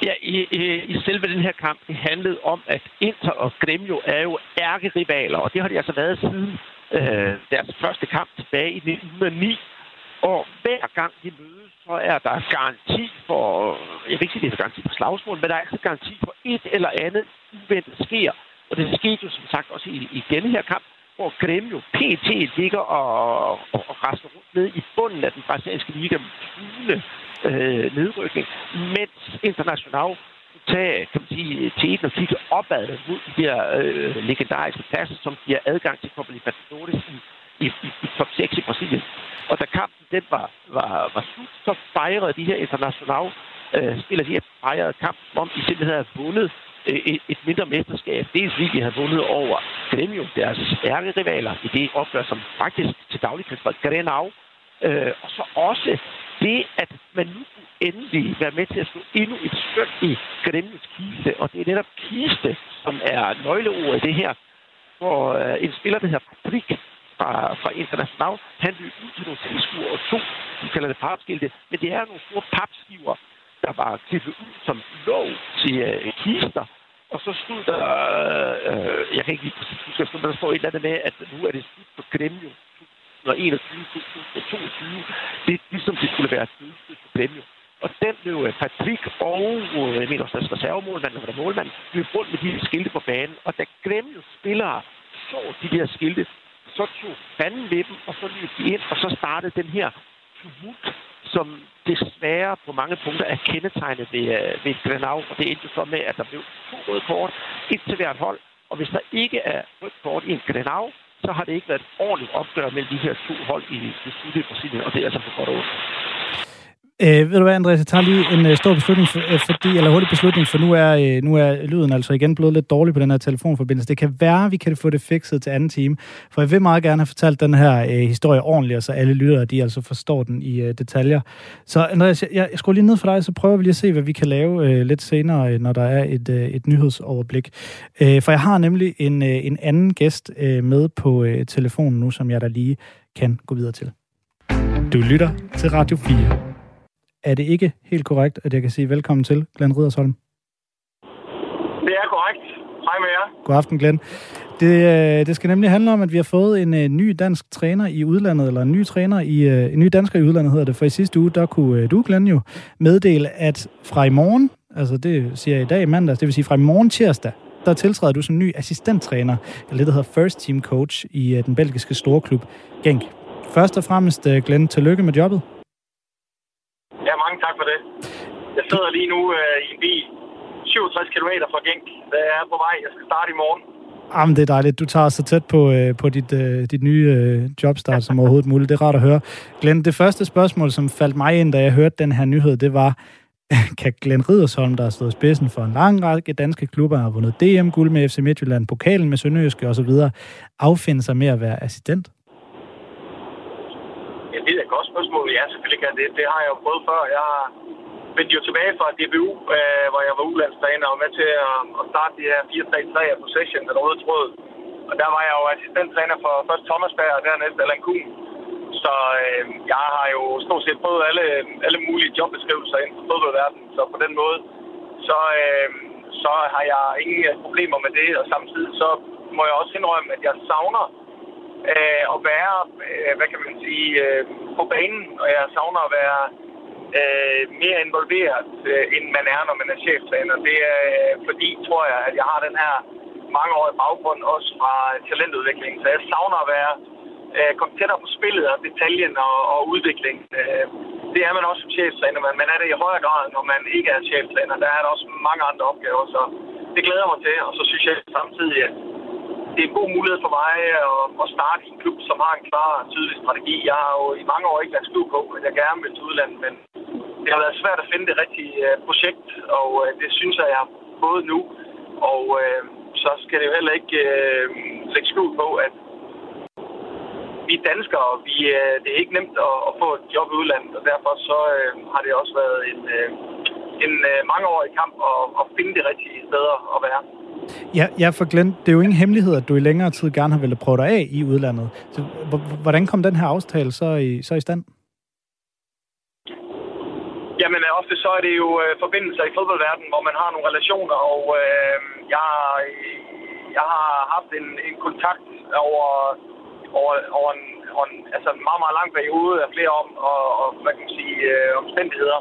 Ja, i, i, i selve den her kamp, det handlede om, at Inter og Gremio er jo ærkerivaler, og det har de altså været siden øh, deres første kamp tilbage i 1909. Og hver gang de mødes, så er der garanti for, jeg vil ikke sige, det er garanti for slagsmål, men der er altså garanti for et eller andet uventet sker. Og det skete jo som sagt også i, i denne her kamp, hvor Gremio PT ligger og, og, og raster rundt ned i bunden af den brasilianske liga med øh, nedrykning, mens International tage, kan man sige, teten og kigge opad mod de her øh, legendariske pladser, som giver adgang til Copa Libertadores i, i, i, i top 6 i Brasilien. Og da kampen den var, var, var slut, så fejrede de her international øh, spiller de her fejrede kamp, som om de simpelthen havde vundet øh, et, et mindre mesterskab. Dels fordi de havde vundet over Gremio, deres ærgerivaler, i det opgør, som faktisk til daglig kan Grenau. Øh, og så også det, at man nu endelig være med til at slå endnu et skøn i Gremlins kiste, og det er netop kiste, som er nøgleordet i det her, hvor øh, en spiller, der hedder Fabrik fra, fra International, han løb ud til nogle tilskuer og to, de kalder det papskilte, men det er nogle store papskiver, der var klippet ud som lov til øh, kister, og så stod der, øh, øh jeg kan ikke lige præcis huske, der står et eller andet med, at nu er det slut på Gremio 2021, 2022. Det er ligesom det skulle være et for Og den blev øh, Patrick og, øh, jeg mener også, deres reservemålmand, eller målmand, blev rundt med de her skilte på banen. Og da Gremio spillere så de der skilte, så tog fanden med dem, og så løb de ind, og så startede den her tumult, som desværre på mange punkter er kendetegnet ved, øh, ved Grenau. Og det endte så med, at der blev to røde kort, et til hvert hold. Og hvis der ikke er rødt kort i en Grenau, så har det ikke været et ordentligt opgør mellem de her to hold i det sydlige Brasilien, og det er altså for godt over. Øh, ved du hvad, Andreas, jeg tager lige en øh, stor beslutning, for, øh, fordi, eller hurtig beslutning, for nu er, øh, nu er lyden altså igen blevet lidt dårlig på den her telefonforbindelse. Det kan være, vi kan få det fikset til anden time, for jeg vil meget gerne have fortalt den her øh, historie ordentligt, så alle lyttere, de altså forstår den i øh, detaljer. Så Andreas, jeg, jeg skruer lige ned for dig, så prøver vi lige at se, hvad vi kan lave øh, lidt senere, øh, når der er et, øh, et nyhedsoverblik. Øh, for jeg har nemlig en, øh, en anden gæst øh, med på øh, telefonen nu, som jeg da lige kan gå videre til. Du lytter til Radio 4 er det ikke helt korrekt, at jeg kan sige velkommen til, Glenn Ridersholm? Det er korrekt. Hej med jer. God aften, Glenn. Det, øh, det skal nemlig handle om, at vi har fået en uh, ny dansk træner i udlandet, eller en ny træner i uh, en ny dansker i udlandet hedder det. For i sidste uge, der kunne du, Glenn, jo meddele, at fra i morgen, altså det siger jeg i dag mandag, det vil sige fra i morgen tirsdag, der tiltræder du som ny assistenttræner, eller det, der hedder first team coach i den belgiske storklub Genk. Først og fremmest, Glenn, tillykke med jobbet. Ja, mange tak for det. Jeg sidder lige nu øh, i en bil 67 km fra Genk. Jeg er på vej. Jeg skal starte i morgen. Jamen, det er dejligt. Du tager så tæt på, øh, på dit, øh, dit nye øh, jobstart som overhovedet muligt. Det er rart at høre. Glenn, det første spørgsmål, som faldt mig ind, da jeg hørte den her nyhed, det var, kan Glenn Ridersholm, der har stået spidsen for en lang række danske klubber, har vundet DM-guld med FC Midtjylland, pokalen med Sønderjyske osv., affinde sig med at være assistent? Det er et godt spørgsmål. Ja, selvfølgelig kan det. Det har jeg jo prøvet før. Jeg vendte jo tilbage fra DBU, øh, hvor jeg var udlandstræner og med til at, at starte de her 4-3-3 af possession, den røde tråd. Og der var jeg jo assistenttræner for først Thomas Berg og dernæst Allan Kuhn. Så øh, jeg har jo stort set prøvet alle, alle mulige jobbeskrivelser inden for fodboldverdenen. Så på den måde, så, øh, så har jeg ingen problemer med det. Og samtidig så må jeg også indrømme, at jeg savner øh, at være, øh, hvad kan man sige, øh, på banen, og jeg savner at være øh, mere involveret, øh, end man er, når man er cheftræner. Det er øh, fordi, tror jeg, at jeg har den her mangeårige baggrund også fra talentudvikling, så jeg savner at være øh, komme tættere på spillet og detaljen og, og udvikling. Øh, det er man også som cheftræner, men man er det i højere grad, når man ikke er cheftræner. Der er der også mange andre opgaver, så det glæder mig til, og så synes jeg samtidig, at det er en god mulighed for mig at, at starte i en klub, som har en klar og tydelig strategi. Jeg har jo i mange år ikke været skjult på, at jeg gerne vil til udlandet, men det har været svært at finde det rigtige øh, projekt, og øh, det synes jeg, jeg har fået nu. Og øh, så skal det jo heller ikke øh, lægge skjult på, at vi er danskere, og vi, øh, det er ikke nemt at, at få et job i udlandet, og derfor så øh, har det også været en, øh, en øh, mangeårig kamp at, at finde det rigtige steder at være. Ja, ja, for Glenn, det er jo ingen hemmelighed, at du i længere tid gerne har ville prøve dig af i udlandet. Så hvordan kom den her aftale så i, så i stand? Jamen, øh, ofte så er det jo øh, forbindelser i fodboldverdenen, hvor man har nogle relationer, og øh, jeg, jeg har haft en, en kontakt over, over, over en, over en altså en meget, meget lang periode af flere om, og, og hvad kan man sige, øh, omstændigheder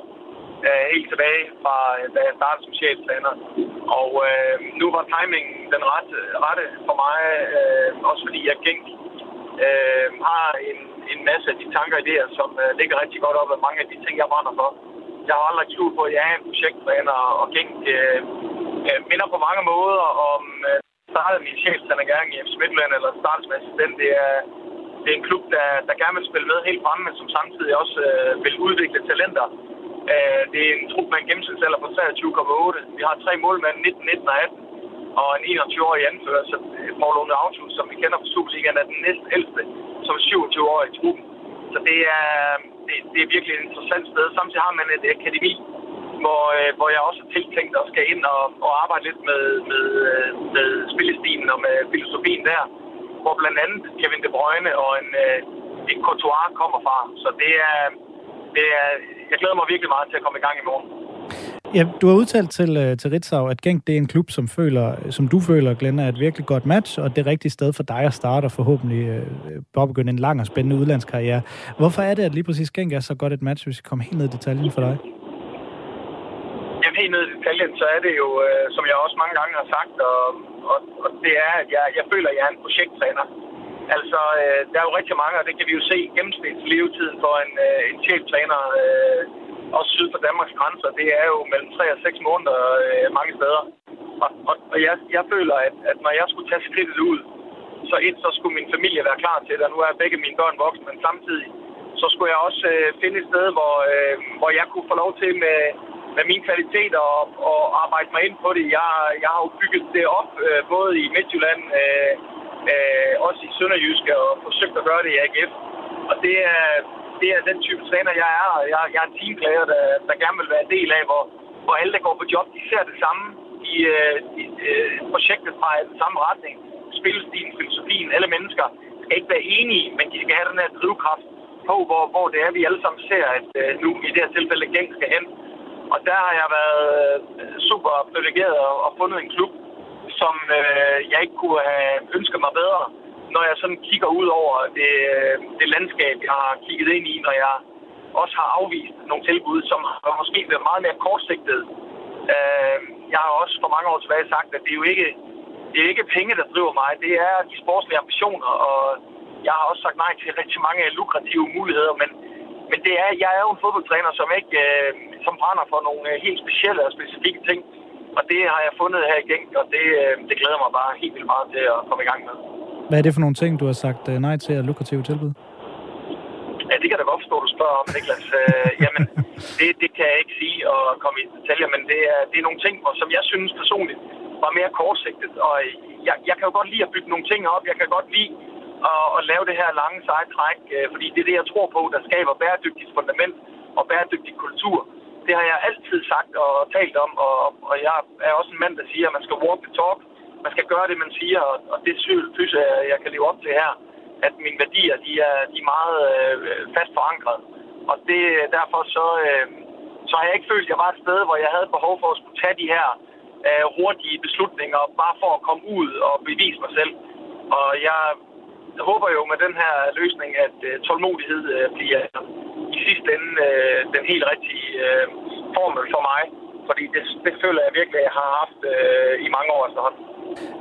øh, helt tilbage fra, øh, da jeg startede som cheftræner. Og øh, nu var timingen den rette, rette for mig, øh, også fordi jeg gik øh, har en, en masse af de tanker og idéer, som øh, ligger rigtig godt op af mange af de ting, jeg brænder for. Jeg har aldrig skjult på, at jeg er en projekttræner, og Genk øh, øh, minder på mange måder om øh, startede min chefstrænergærning i FC Midtjylland, eller startede som assistent. Det er, det er en klub, der, der gerne vil spille med helt fremme, men som samtidig også øh, vil udvikle talenter. Øh, det er en trup med en gennemsnitsalder på 23,8. Vi har tre målmænd, 19, 19 og 18 og en 21-årig anfører, så øh, Paul Lone som vi kender fra Superligaen, er den næst ældste, som 27 år i truppen. Så det er, det, det er virkelig et interessant sted. Samtidig har man et akademi, hvor, øh, hvor jeg også er tiltænkt at skal ind og, og arbejde lidt med, med, øh, med spillestilen og med filosofien der, hvor blandt andet Kevin De Bruyne og en, en Courtois kommer fra. Så det er, det er, jeg glæder mig virkelig meget til at komme i gang i morgen. Ja, du har udtalt til, øh, til Ritzau, at Genk det er en klub, som, føler, som du føler, Glenn, er et virkelig godt match, og det rigtige sted for dig at starte og forhåbentlig øh, påbegynde en lang og spændende udlandskarriere. Hvorfor er det, at lige præcis Genk er så godt et match, hvis vi kommer helt ned i detaljen for dig? Jamen helt ned i detaljen, så er det jo, øh, som jeg også mange gange har sagt, og, og, og det er, at jeg, jeg føler, at jeg er en projekttræner. Altså, øh, der er jo rigtig mange, og det kan vi jo se gennemsnitslevetiden for en, øh, en cheftræner, øh, også syd for Danmarks grænser, det er jo mellem 3 og 6 måneder øh, mange steder. Og, og, og jeg, jeg føler, at, at når jeg skulle tage skridtet ud, så et, så skulle min familie være klar til det, og nu er begge mine børn voksne, men samtidig, så skulle jeg også øh, finde et sted, hvor, øh, hvor jeg kunne få lov til med, med mine kvaliteter og, og arbejde mig ind på det. Jeg, jeg har jo bygget det op, øh, både i Midtjylland, øh, øh, også i Sønderjyske, og forsøgt at gøre det i AGF. Og det er, det er den type træner, jeg er. Jeg, jeg er en teamplayer, der, der gerne vil være en del af, hvor, hvor alle, der går på job, de ser det samme. I, øh, i øh, projektet fra den samme retning. Spillestilen, filosofien, alle mennesker skal ikke være enige, men de skal have den her drivkraft på, hvor, hvor det er, vi alle sammen ser, at øh, nu i det her tilfælde Genk skal hen. Og der har jeg været øh, super privilegeret og, og fundet en klub, som øh, jeg ikke kunne øh, have ønsket mig bedre når jeg sådan kigger ud over det, øh, det landskab, jeg har kigget ind i, når jeg også har afvist nogle tilbud, som har måske været meget mere kortsigtet. Øh, jeg har også for mange år tilbage sagt, at det er jo ikke, det er ikke penge, der driver mig. Det er de sportslige ambitioner, og jeg har også sagt nej til rigtig mange lukrative muligheder, men, men det er, jeg er jo en fodboldtræner, som ikke øh, som brænder for nogle øh, helt specielle og specifikke ting. Og det har jeg fundet her i Genk, og det, øh, det glæder mig bare helt vildt meget til at komme i gang med. Hvad er det for nogle ting, du har sagt øh, nej til at lukrative tilbud? Ja, det kan da godt forstå, du spørger om, Niklas. Øh, jamen, det, det kan jeg ikke sige og komme i detaljer, men det er, det er nogle ting, som jeg synes personligt var mere kortsigtet. Og jeg, jeg kan jo godt lide at bygge nogle ting op. Jeg kan godt lide at, at lave det her lange, seje træk, øh, fordi det er det, jeg tror på, der skaber bæredygtigt fundament og bæredygtig kultur. Det har jeg altid sagt og talt om, og, og jeg er også en mand, der siger, at man skal walk the talk man skal gøre det, man siger, og, og det synes jeg, jeg kan leve op til her, at mine værdier, de er, de er meget øh, fast forankret. Og det, derfor så, øh, så har jeg ikke følt, at jeg var et sted, hvor jeg havde behov for at skulle tage de her øh, hurtige beslutninger, bare for at komme ud og bevise mig selv. Og jeg håber jo med den her løsning, at øh, tålmodighed øh, bliver i sidste ende øh, den helt rigtige øh, formel for mig. Fordi det, det føler jeg virkelig, at jeg har haft øh, i mange år efterhånden.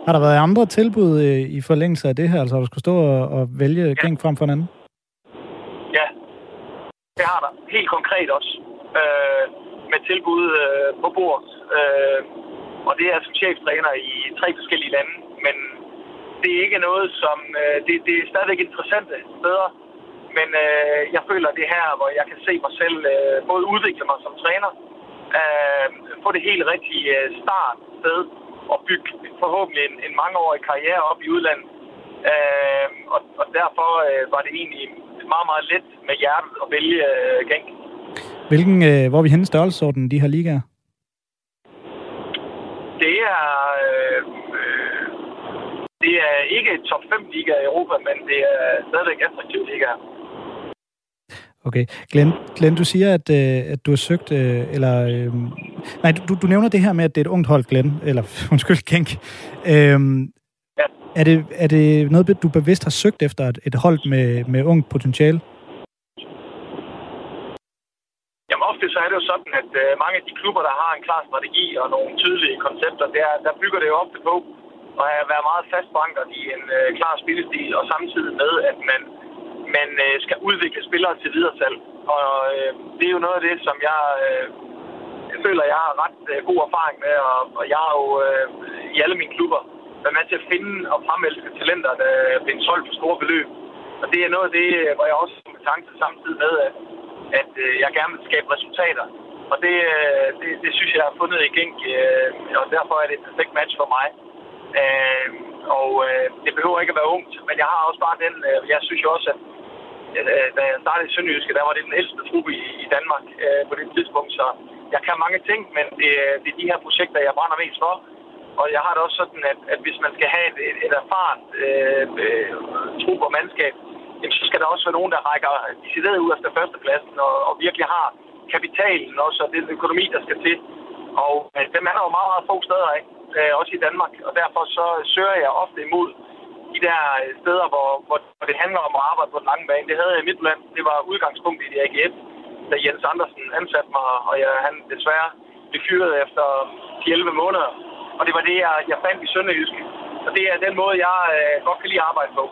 Har der været andre tilbud øh, i forlængelse af det her? Altså, du skulle stå og, og vælge ja. Genk frem for en anden? Ja, det har der. Helt konkret også. Øh, med tilbud øh, på bordet. Øh, og det er som cheftræner i tre forskellige lande. Men det er ikke noget, som... Øh, det, det er stadigvæk interessante steder. Men øh, jeg føler det her, hvor jeg kan se mig selv øh, både udvikle mig som træner, øh, få det helt rigtige øh, start sted, og bygge forhåbentlig en, en mangeårig karriere op i udlandet. Øh, og, og derfor øh, var det egentlig meget, meget let med hjertet at vælge øh, Genk. Hvilken, øh, hvor er vi henne størrelsesorden, de her ligaer? Det er, øh, det er ikke top 5 liga i Europa, men det er stadigvæk attraktiv liga. Okay. Glenn, Glenn du siger, at, øh, at du har søgt, øh, eller... Øh, nej, du, du nævner det her med, at det er et ungt hold, Glenn, eller undskyld, Genk. Øh, ja. er, det, er det noget, du bevidst har søgt efter, et, et hold med, med ungt potentiale? Jamen ofte så er det jo sådan, at øh, mange af de klubber, der har en klar strategi og nogle tydelige koncepter, der, der bygger det jo ofte på, og have været meget fastbankret i en øh, klar spillestil, og samtidig med, at man, man øh, skal udvikle spillere til videresalg. Og øh, det er jo noget af det, som jeg, øh, jeg føler, jeg har ret øh, god erfaring med, og, og jeg har jo øh, i alle mine klubber været med til at finde og fremelske talenter, der er blevet solgt for store beløb. Og det er noget af det, hvor jeg også har tanke samtidig med, at, at øh, jeg gerne vil skabe resultater. Og det, øh, det, det synes jeg, jeg har fundet i Genk, øh, og derfor er det et perfekt match for mig. Øh, og øh, det behøver ikke at være ungt, men jeg har også bare den, øh, jeg synes jo også, at da jeg startede i Sønderjyske, der var det den ældste truppe i, i Danmark øh, på det tidspunkt, så jeg kan mange ting, men det, øh, det er de her projekter, jeg brænder mest for. Og jeg har det også sådan, at, at hvis man skal have et, et, et erfaren øh, øh, trup og mandskab, jamen, så skal der også være nogen, der rækker decideret ud efter førstepladsen og, og virkelig har kapitalen også, og den økonomi, der skal til. Og øh, dem er der jo meget, meget få steder af, øh, også i Danmark. Og derfor så søger jeg ofte imod de der øh, steder, hvor, hvor, hvor det handler om at arbejde på den lange bane. Det havde jeg i Midtjylland. Det var udgangspunktet i AGF, da Jens Andersen ansatte mig, og jeg, han desværre blev fyret efter 11 måneder. Og det var det, jeg, jeg fandt i Sønderjysk. Og det er den måde, jeg øh, godt kan lide at arbejde på.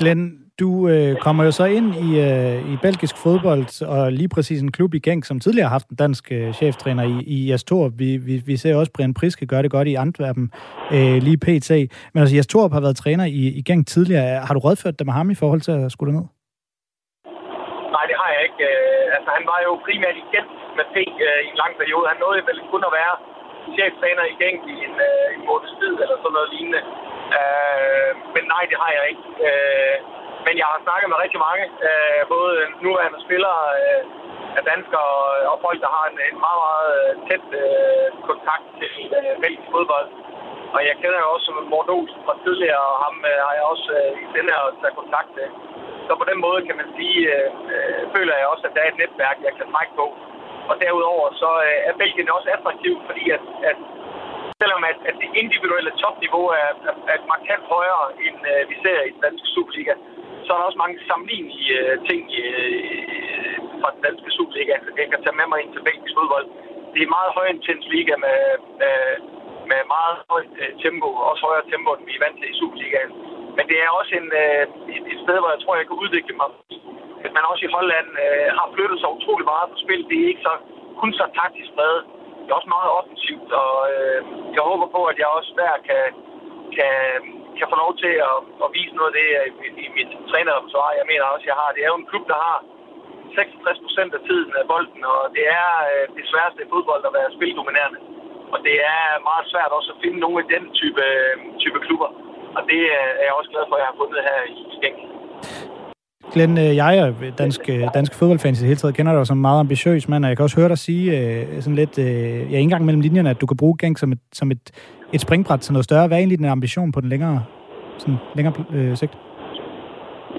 Glenn, du øh, kommer jo så ind i, øh, i belgisk fodbold, og lige præcis en klub i Genk, som tidligere har haft en dansk øh, cheftræner i, i Jas Vi, vi, vi ser også Brian Priske gøre det godt i Antwerpen, øh, lige pt. Men altså, Jes Torup har været træner i, i Genk tidligere. Har du rådført dig med ham i forhold til at skulle ned? Nej, det har jeg ikke. Øh, altså, han var jo primært i Genk med P øh, i en lang periode. Han nåede vel kun at være cheftræner i Genk i en, øh, en måneds tid, eller sådan noget lignende. Øh, men nej, det har jeg ikke. Øh, men jeg har snakket med rigtig mange, øh, både nuværende spillere øh, af danskere og folk, der har en, en meget, meget øh, tæt øh, kontakt til øh, belgisk fodbold. Og jeg kender jo også Morten Olsen fra tidligere, og ham øh, har jeg også øh, i den her taget kontakt med. Så på den måde kan man sige, øh, øh, føler jeg også, at der er et netværk, jeg kan trække på. Og derudover så øh, er Belgien også attraktivt, fordi at, at selvom at, at det individuelle topniveau er, er, er markant højere, end øh, vi ser i den danske Superliga, så er der også mange sammenlignelige øh, ting øh, fra den danske Superliga, jeg kan tage med mig ind til belgisk fodbold. Det er en meget højintens liga med, med, med meget højt øh, tempo, også højere tempo, end vi er vant til i Superligaen. Men det er også en, øh, et, et sted, hvor jeg tror, jeg kan udvikle mig. At man også i Holland øh, har flyttet sig utrolig meget på spil. Det er ikke så, kun så taktisk bredt. Det er også meget offensivt, og øh, jeg håber på, at jeg også der kan, kan kan få lov til at, at vise noget af det i, i mit trænerrepertoire. Jeg mener også, jeg har. Det er jo en klub, der har 66 procent af tiden af bolden, og det er øh, det sværeste i fodbold at være spildominerende. Og det er meget svært også at finde nogle af den type, øh, type klubber. Og det øh, er jeg også glad for, at jeg har fundet her i Skæng. Glenn, øh, jeg og dansk, dansk fodboldfans i det hele taget kender dig som en meget ambitiøs mand, og jeg kan også høre dig sige sådan lidt, jeg ja, en gang mellem linjerne, at du kan bruge Genk som et, som et, et springbræt til noget større. Hvad er egentlig din ambition på den længere, sådan, længere øh, sigt?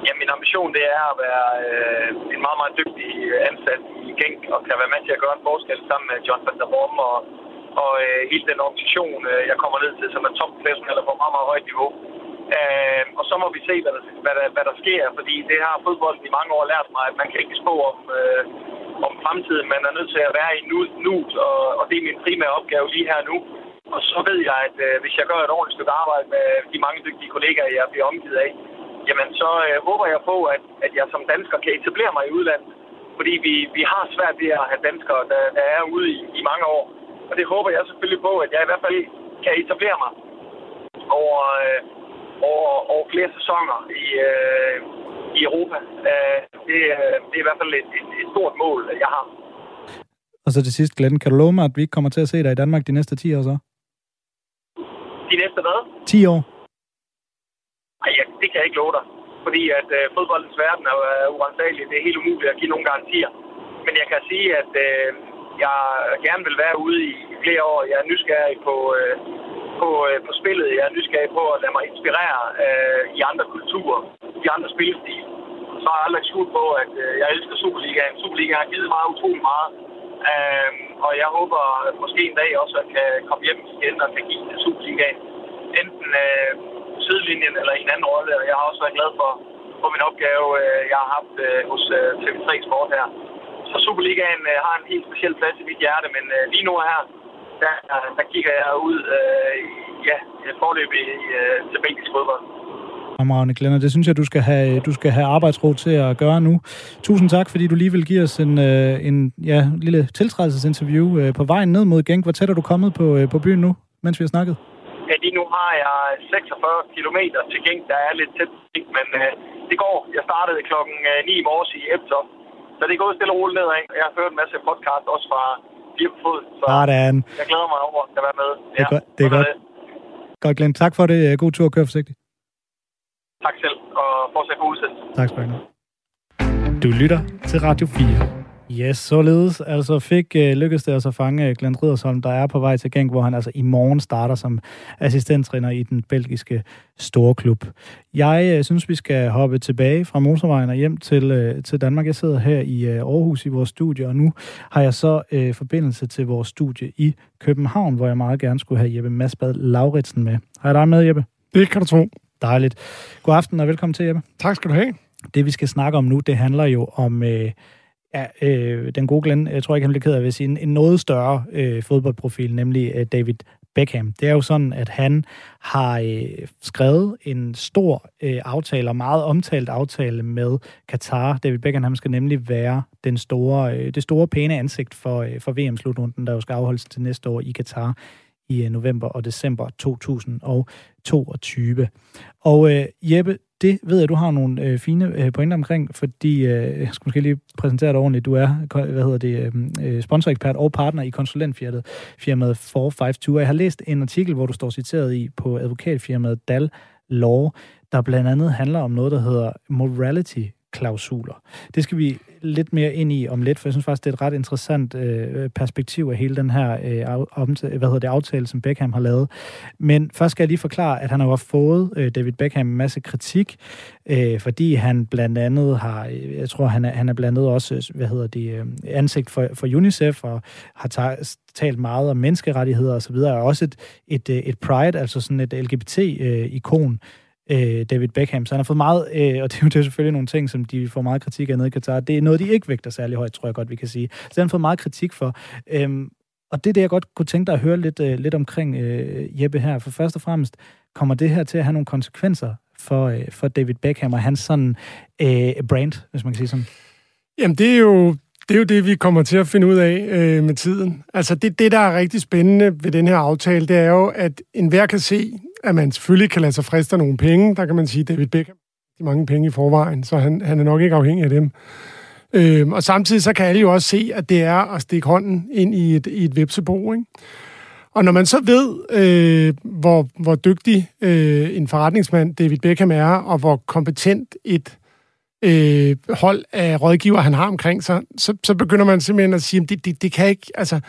Ja, min ambition det er at være øh, en meget, meget dygtig ansat i Genk, og kan være med til at gøre en forskel sammen med John van der Brom og, og øh, hele den organisation, øh, jeg kommer ned til, som er topprofessionel på meget, meget højt niveau. Øh, og så må vi se, hvad der, hvad, der, hvad der sker, fordi det har fodbolden i mange år lært mig, at man kan ikke spå om, øh, om fremtiden. Man er nødt til at være i nu, nu og, og det er min primære opgave lige her nu. Og så ved jeg, at øh, hvis jeg gør et ordentligt stykke arbejde med de mange dygtige kollegaer, jeg bliver omgivet af, jamen så øh, håber jeg på, at, at jeg som dansker kan etablere mig i udlandet. Fordi vi, vi har svært ved at have danskere, der, der er ude i, i mange år. Og det håber jeg selvfølgelig på, at jeg i hvert fald kan etablere mig over, øh, over, over flere sæsoner i, øh, i Europa. Øh, det, øh, det er i hvert fald et, et, et stort mål, jeg har. Og så til sidst, Glenn, kan du love mig, at vi ikke kommer til at se dig i Danmark de næste 10 år så? De næste hvad? 10 år. Nej, ja, det kan jeg ikke love dig. Fordi at øh, fodboldens verden er øh, uansagelig. Det er helt umuligt at give nogle garantier. Men jeg kan sige, at øh, jeg gerne vil være ude i flere år. Jeg er nysgerrig på, øh, på, øh, på spillet. Jeg er nysgerrig på at lade mig inspirere øh, i andre kulturer, i andre spilstil. Så har jeg aldrig skjult på, at øh, jeg elsker Superligaen. Superligaen har givet mig utrolig meget. Øh, og jeg håber måske en dag også at kan komme hjem igen og kan give Superligaen enten øh, sidelinjen eller i en anden rolle. Og jeg har også været glad for, for min opgave, øh, jeg har haft øh, hos øh, TV3 Sport her. Så Superligaen øh, har en helt speciel plads i mit hjerte, men øh, lige nu her, der, der kigger jeg ud øh, ja, forløbig øh, til belgisk fodbold. Fremragende, Glenn, det synes jeg, du skal, have, du skal have arbejdsro til at gøre nu. Tusind tak, fordi du lige vil give os en, øh, en ja, lille tiltrædelsesinterview øh, på vejen ned mod Genk. Hvor tæt er du kommet på, øh, på byen nu, mens vi har snakket? Ja, lige nu har jeg 46 km til Genk, der er lidt tæt, men øh, det går. Jeg startede klokken 9 i morges i Ebtoft, så det er gået stille og roligt nedad. Jeg har hørt en masse podcast også fra fire fod, så Sådan. jeg glæder mig over at være med. Ja, det er godt. Det er godt. Godt, Glenn. Tak for det. God tur og kør forsigtigt. Tak selv, og fortsat god udsendelse. Tak skal du have. Du lytter til Radio 4. Yes, således altså fik uh, lykkedes det os at fange Glenn Riddersholm, der er på vej til Genk, hvor han altså i morgen starter som assistenttræner i den belgiske storklub. Jeg uh, synes, vi skal hoppe tilbage fra motorvejen og hjem til, uh, til Danmark. Jeg sidder her i uh, Aarhus i vores studie, og nu har jeg så uh, forbindelse til vores studie i København, hvor jeg meget gerne skulle have Jeppe Masbad Lauritsen med. Har jeg dig med, Jeppe? Det kan du tro. Dejligt. God aften og velkommen til, Jeppe. Tak skal du have. Det, vi skal snakke om nu, det handler jo om... Øh, ja, øh, den gode Glenn, jeg tror ikke, han bliver ked af at sige, en, en noget større øh, fodboldprofil, nemlig øh, David Beckham. Det er jo sådan, at han har øh, skrevet en stor øh, aftale, og meget omtalt aftale med Katar. David Beckham skal nemlig være den store, øh, det store pæne ansigt for, øh, for VM-slutrunden, der jo skal afholdes til næste år i Katar i øh, november og december 2022. Og øh, Jeppe, det ved jeg, du har nogle øh, fine øh, pointer omkring, fordi, øh, jeg skal måske lige præsentere dig ordentligt, du er, hvad hedder det, øhm, øh, sponsorekspert og partner i konsulentfirmaet firmaet 452. Jeg har læst en artikel, hvor du står citeret i på advokatfirmaet Dal Law, der blandt andet handler om noget, der hedder morality klausuler. Det skal vi lidt mere ind i om lidt, for jeg synes faktisk, det er et ret interessant øh, perspektiv af hele den her øh, om, hvad hedder det, aftale, som Beckham har lavet. Men først skal jeg lige forklare, at han har fået øh, David Beckham en masse kritik, øh, fordi han blandt andet har, øh, jeg tror, han er, han er blandt andet også, øh, hvad hedder det, øh, ansigt for, for UNICEF, og har talt meget om menneskerettigheder osv., og også et, et, øh, et pride, altså sådan et LGBT-ikon, øh, David Beckham. Så han har fået meget, øh, og det er jo selvfølgelig nogle ting, som de får meget kritik af nede i Katar. Det er noget, de ikke vægter særlig højt, tror jeg godt, vi kan sige. Så han har fået meget kritik for. Øhm, og det er det, jeg godt kunne tænke dig at høre lidt, øh, lidt omkring, øh, Jeppe, her. For først og fremmest, kommer det her til at have nogle konsekvenser for, øh, for David Beckham og hans sådan øh, brand, hvis man kan sige sådan? Jamen, det er jo det er jo det, vi kommer til at finde ud af øh, med tiden. Altså, det, det, der er rigtig spændende ved den her aftale, det er jo, at enhver kan se, at man selvfølgelig kan lade sig friste nogle penge. Der kan man sige, at David Beckham de mange penge i forvejen, så han, han er nok ikke afhængig af dem. Øhm, og samtidig så kan alle jo også se, at det er at stikke hånden ind i et, i et vepsebo, ikke? Og når man så ved, øh, hvor, hvor dygtig øh, en forretningsmand David Beckham er, og hvor kompetent et øh, hold af rådgiver, han har omkring sig, så, så begynder man simpelthen at sige, at det, det, det kan ikke, altså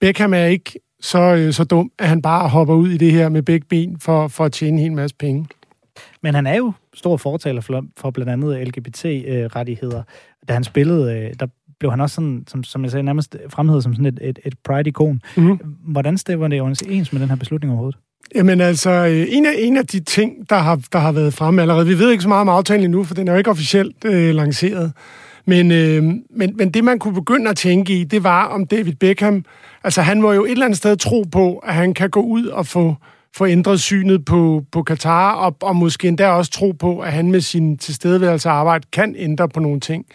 Beckham er ikke så, øh, så dum, at han bare hopper ud i det her med begge ben for, for at tjene en hel masse penge. Men han er jo stor fortaler for, for blandt andet LGBT-rettigheder. Da han spillede, øh, der blev han også sådan, som, som jeg sagde, nærmest fremhævet som sådan et, et, et pride-ikon. Mm-hmm. Hvordan stemmer det ens med den her beslutning overhovedet? Jamen altså, øh, en af, en af de ting, der har, der har været fremme allerede, vi ved ikke så meget om aftalen endnu, for den er jo ikke officielt øh, lanceret, men, øh, men, men det, man kunne begynde at tænke i, det var om David Beckham, altså han må jo et eller andet sted tro på, at han kan gå ud og få, få ændret synet på, på Katar, og, og måske endda også tro på, at han med sin tilstedeværelse og arbejde kan ændre på nogle ting.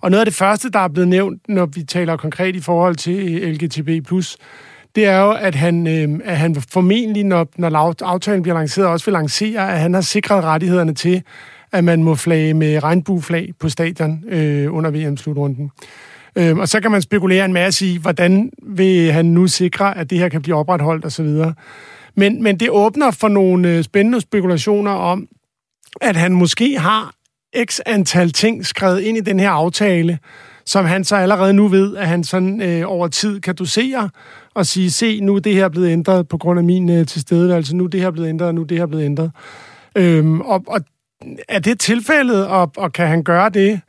Og noget af det første, der er blevet nævnt, når vi taler konkret i forhold til eh, LGTB+, det er jo, at han, øh, at han formentlig, når, når aftalen bliver lanceret, også vil lancere, at han har sikret rettighederne til, at man må flage med regnbueflag på stadion øh, under VM-slutrunden. Øh, og så kan man spekulere en masse i, hvordan vil han nu sikre, at det her kan blive opretholdt osv. Men, men det åbner for nogle øh, spændende spekulationer om, at han måske har x antal ting skrevet ind i den her aftale, som han så allerede nu ved, at han sådan øh, over tid kan dosere og sige, se, nu er det her blevet ændret på grund af min øh, tilstedeværelse, nu er det her blevet ændret, nu er det her blevet ændret. Øhm, og, og er det tilfældet, og, og kan han gøre det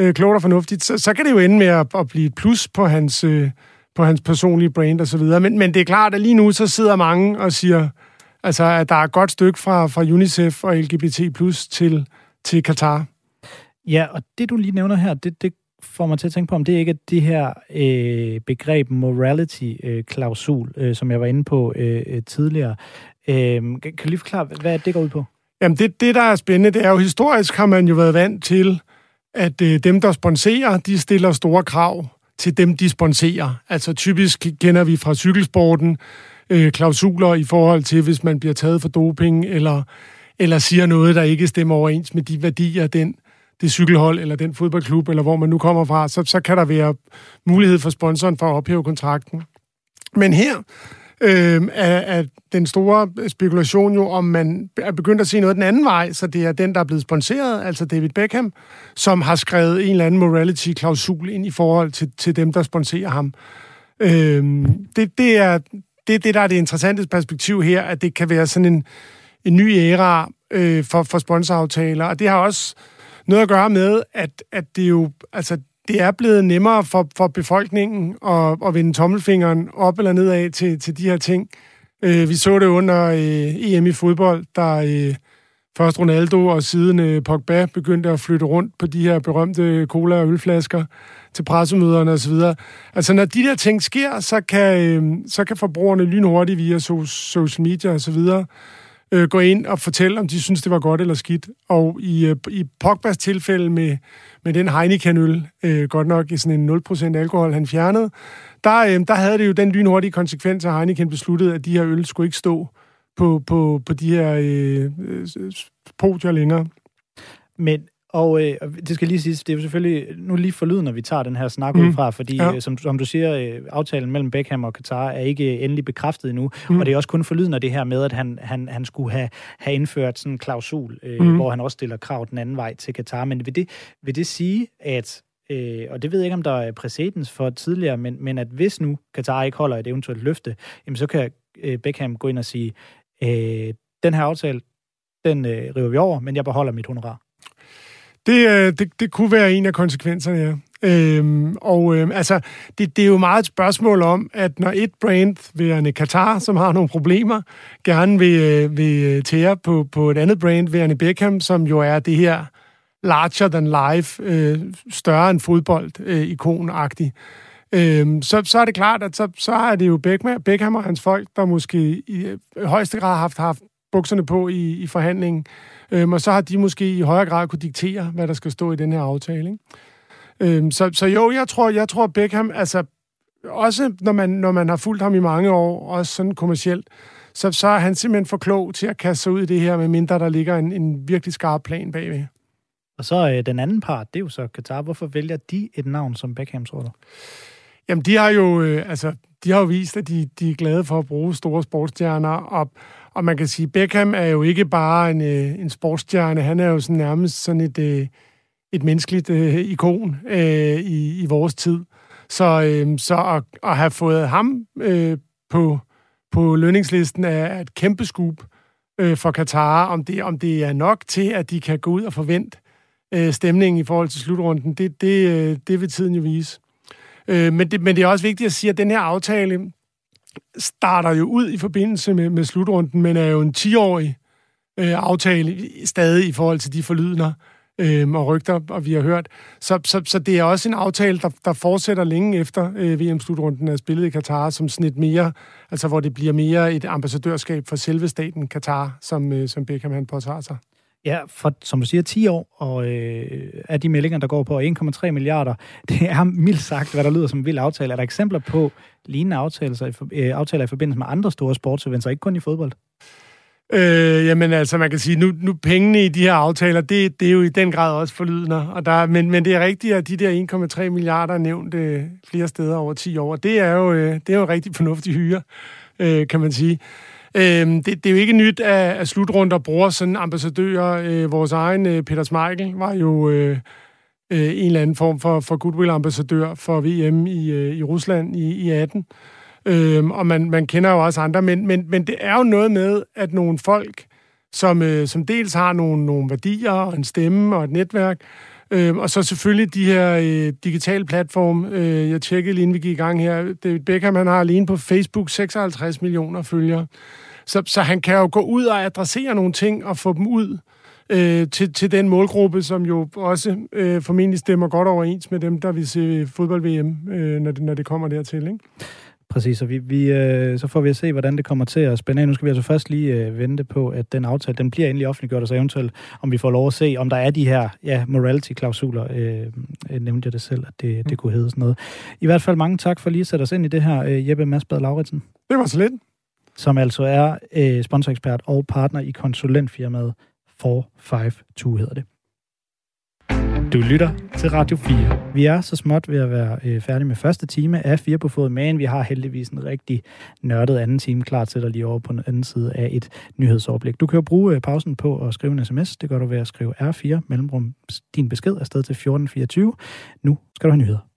øh, klogt og fornuftigt, så, så kan det jo ende med at, at blive et plus på hans, øh, på hans personlige brand og så videre. Men, men det er klart, at lige nu så sidder mange og siger, altså, at der er et godt stykke fra, fra UNICEF og LGBT plus til, til Katar. Ja, og det du lige nævner her, det, det får mig til at tænke på, om det ikke er det her øh, begreb morality-klausul, øh, øh, som jeg var inde på øh, øh tidligere. Øh, kan du lige forklare, hvad det går ud på? Jamen, det, det, der er spændende, det er jo, historisk har man jo været vant til, at øh, dem, der sponserer, de stiller store krav til dem, de sponserer. Altså typisk kender vi fra cykelsporten øh, klausuler i forhold til, hvis man bliver taget for doping, eller, eller siger noget, der ikke stemmer overens med de værdier, den, det cykelhold, eller den fodboldklub, eller hvor man nu kommer fra, så, så kan der være mulighed for sponsoren for at ophæve kontrakten. Men her øh, af, af den store spekulation jo, om man er begyndt at se noget den anden vej, så det er den, der er blevet sponsoreret, altså David Beckham, som har skrevet en eller anden morality-klausul ind i forhold til, til dem, der sponsorer ham. Øh, det, det er det, det, der er det interessante perspektiv her, at det kan være sådan en, en ny æra øh, for, for sponsoraftaler, og det har også noget at gøre med, at, at det jo, altså, det er blevet nemmere for, for befolkningen at, at vende tommelfingeren op eller nedad til, til de her ting. Øh, vi så det under øh, EM i fodbold, der øh, først Ronaldo og siden øh, Pogba begyndte at flytte rundt på de her berømte cola- og ølflasker til pressemøderne osv. Altså, når de der ting sker, så kan, øh, så kan forbrugerne lynhurtigt via so- social media osv. Øh, gå ind og fortælle, om de synes, det var godt eller skidt. Og i, øh, i Pogbas tilfælde med, med den Heineken-øl, øh, godt nok i sådan en 0% alkohol, han fjernede, der, øh, der havde det jo den lynhurtige konsekvens, at Heineken besluttede, at de her øl skulle ikke stå på, på, på de her øh, øh podier længere. Men og øh, det skal lige siges, det er jo selvfølgelig nu lige for lyden, når vi tager den her snak mm. ud fra, fordi ja. øh, som, som du siger, øh, aftalen mellem Beckham og Qatar er ikke endelig bekræftet endnu, mm. og det er også kun for lyden af det her med, at han, han, han skulle have, have indført sådan en klausul, øh, mm. hvor han også stiller krav den anden vej til Qatar. Men vil det, vil det sige, at Øh, og det ved jeg ikke, om der er præcedens for tidligere, men, men at hvis nu Qatar ikke holder et eventuelt løfte, jamen så kan øh, Beckham gå ind og sige, øh, den her aftale, den øh, river vi over, men jeg beholder mit honorar. Det, øh, det, det kunne være en af konsekvenserne, ja. Øhm, og øhm, altså, det, det er jo meget et spørgsmål om, at når et brand, værende Qatar, som har nogle problemer, gerne vil, øh, vil øh, tære på, på et andet brand, værende Beckham, som jo er det her larger than life, øh, større end fodbold, øh, ikonagtigt, øh, så, så er det klart, at så, så er det jo Beckham, Beckham og hans folk, der måske i øh, højeste grad har haft, haft bukserne på i, i forhandlingen. Øhm, og så har de måske i højere grad kunne diktere, hvad der skal stå i den her aftale. Ikke? Øhm, så, så jo, jeg tror, jeg tror Beckham, altså også når man, når man har fulgt ham i mange år, også sådan kommercielt, så, så er han simpelthen for klog til at kaste sig ud i det her, med mindre der ligger en, en virkelig skarp plan bagved. Og så øh, den anden part, det er jo så Qatar. Hvorfor vælger de et navn som Beckham, tror du? Jamen, de har jo, øh, altså, de har jo vist, at de, de er glade for at bruge store sportsstjerner, og, og man kan sige, Beckham er jo ikke bare en, øh, en sportsstjerne, han er jo sådan nærmest sådan et, øh, et menneskeligt øh, ikon øh, i, i vores tid. Så, øh, så at, at have fået ham øh, på, på lønningslisten er et kæmpe skub øh, for Katar. Om det, om det er nok til, at de kan gå ud og forvente øh, stemningen i forhold til slutrunden, det, det, øh, det vil tiden jo vise. Øh, men, det, men det er også vigtigt at sige, at den her aftale starter jo ud i forbindelse med, med slutrunden, men er jo en 10-årig øh, aftale stadig i forhold til de forlydender øh, og rygter, og vi har hørt. Så, så, så det er også en aftale, der, der fortsætter længe efter øh, VM-slutrunden er spillet i Katar, som sådan et mere, altså hvor det bliver mere et ambassadørskab for selve staten Katar, som, øh, som Beckham han påtager sig. Ja, for som du siger, 10 år, og øh, af de meldinger, der går på 1,3 milliarder, det er mildt sagt, hvad der lyder som en vild aftale. Er der eksempler på lignende aftaler, øh, aftaler i forbindelse med andre store sportseventer, ikke kun i fodbold? Øh, jamen altså, man kan sige, nu, nu pengene i de her aftaler, det, det er jo i den grad også forlydende. Og der, men, men det er rigtigt, at de der 1,3 milliarder er nævnt øh, flere steder over 10 år. Det er jo, øh, det er jo rigtig fornuftig hyre, øh, kan man sige. Øhm, det, det er jo ikke nyt, at, at slutrunder bruger sådan ambassadører. Øh, vores egen øh, Peter Smeichel var jo øh, øh, en eller anden form for, for goodwill-ambassadør for VM i, øh, i Rusland i, i 18. Øhm, og man, man kender jo også andre, men, men, men det er jo noget med, at nogle folk, som, øh, som dels har nogle, nogle værdier og en stemme og et netværk, øh, og så selvfølgelig de her øh, digitale platform. Øh, jeg tjekkede lige inden vi gik i gang her. David Beckham, han har alene på Facebook 56 millioner følgere. Så, så han kan jo gå ud og adressere nogle ting og få dem ud øh, til, til den målgruppe, som jo også øh, formentlig stemmer godt overens med dem, der vil se fodbold-VM, øh, når, det, når det kommer dertil. Ikke? Præcis, og vi, vi, øh, så får vi at se, hvordan det kommer til at spænde af. Nu skal vi altså først lige øh, vente på, at den aftale, den bliver endelig offentliggjort, og så eventuelt, om vi får lov at se, om der er de her ja, morality-klausuler. Øh, øh, nævnte jeg det selv, at det, det kunne hedde sådan noget. I hvert fald mange tak for lige at sætte os ind i det her, øh, Jeppe Masbad Lauritsen. Det var så lidt. Som altså er øh, sponsorekspert og partner i konsulentfirmaet 452 hedder det. Du lytter til Radio 4. Vi er så småt ved at være øh, færdige med første time af 4 på fod, men vi har heldigvis en rigtig nørdet anden time klar til dig lige over på den anden side af et nyhedsoverblik. Du kan jo bruge øh, pausen på at skrive en sms. Det gør du ved at skrive R4 mellemrum din besked afsted til 1424. Nu skal du have nyheder.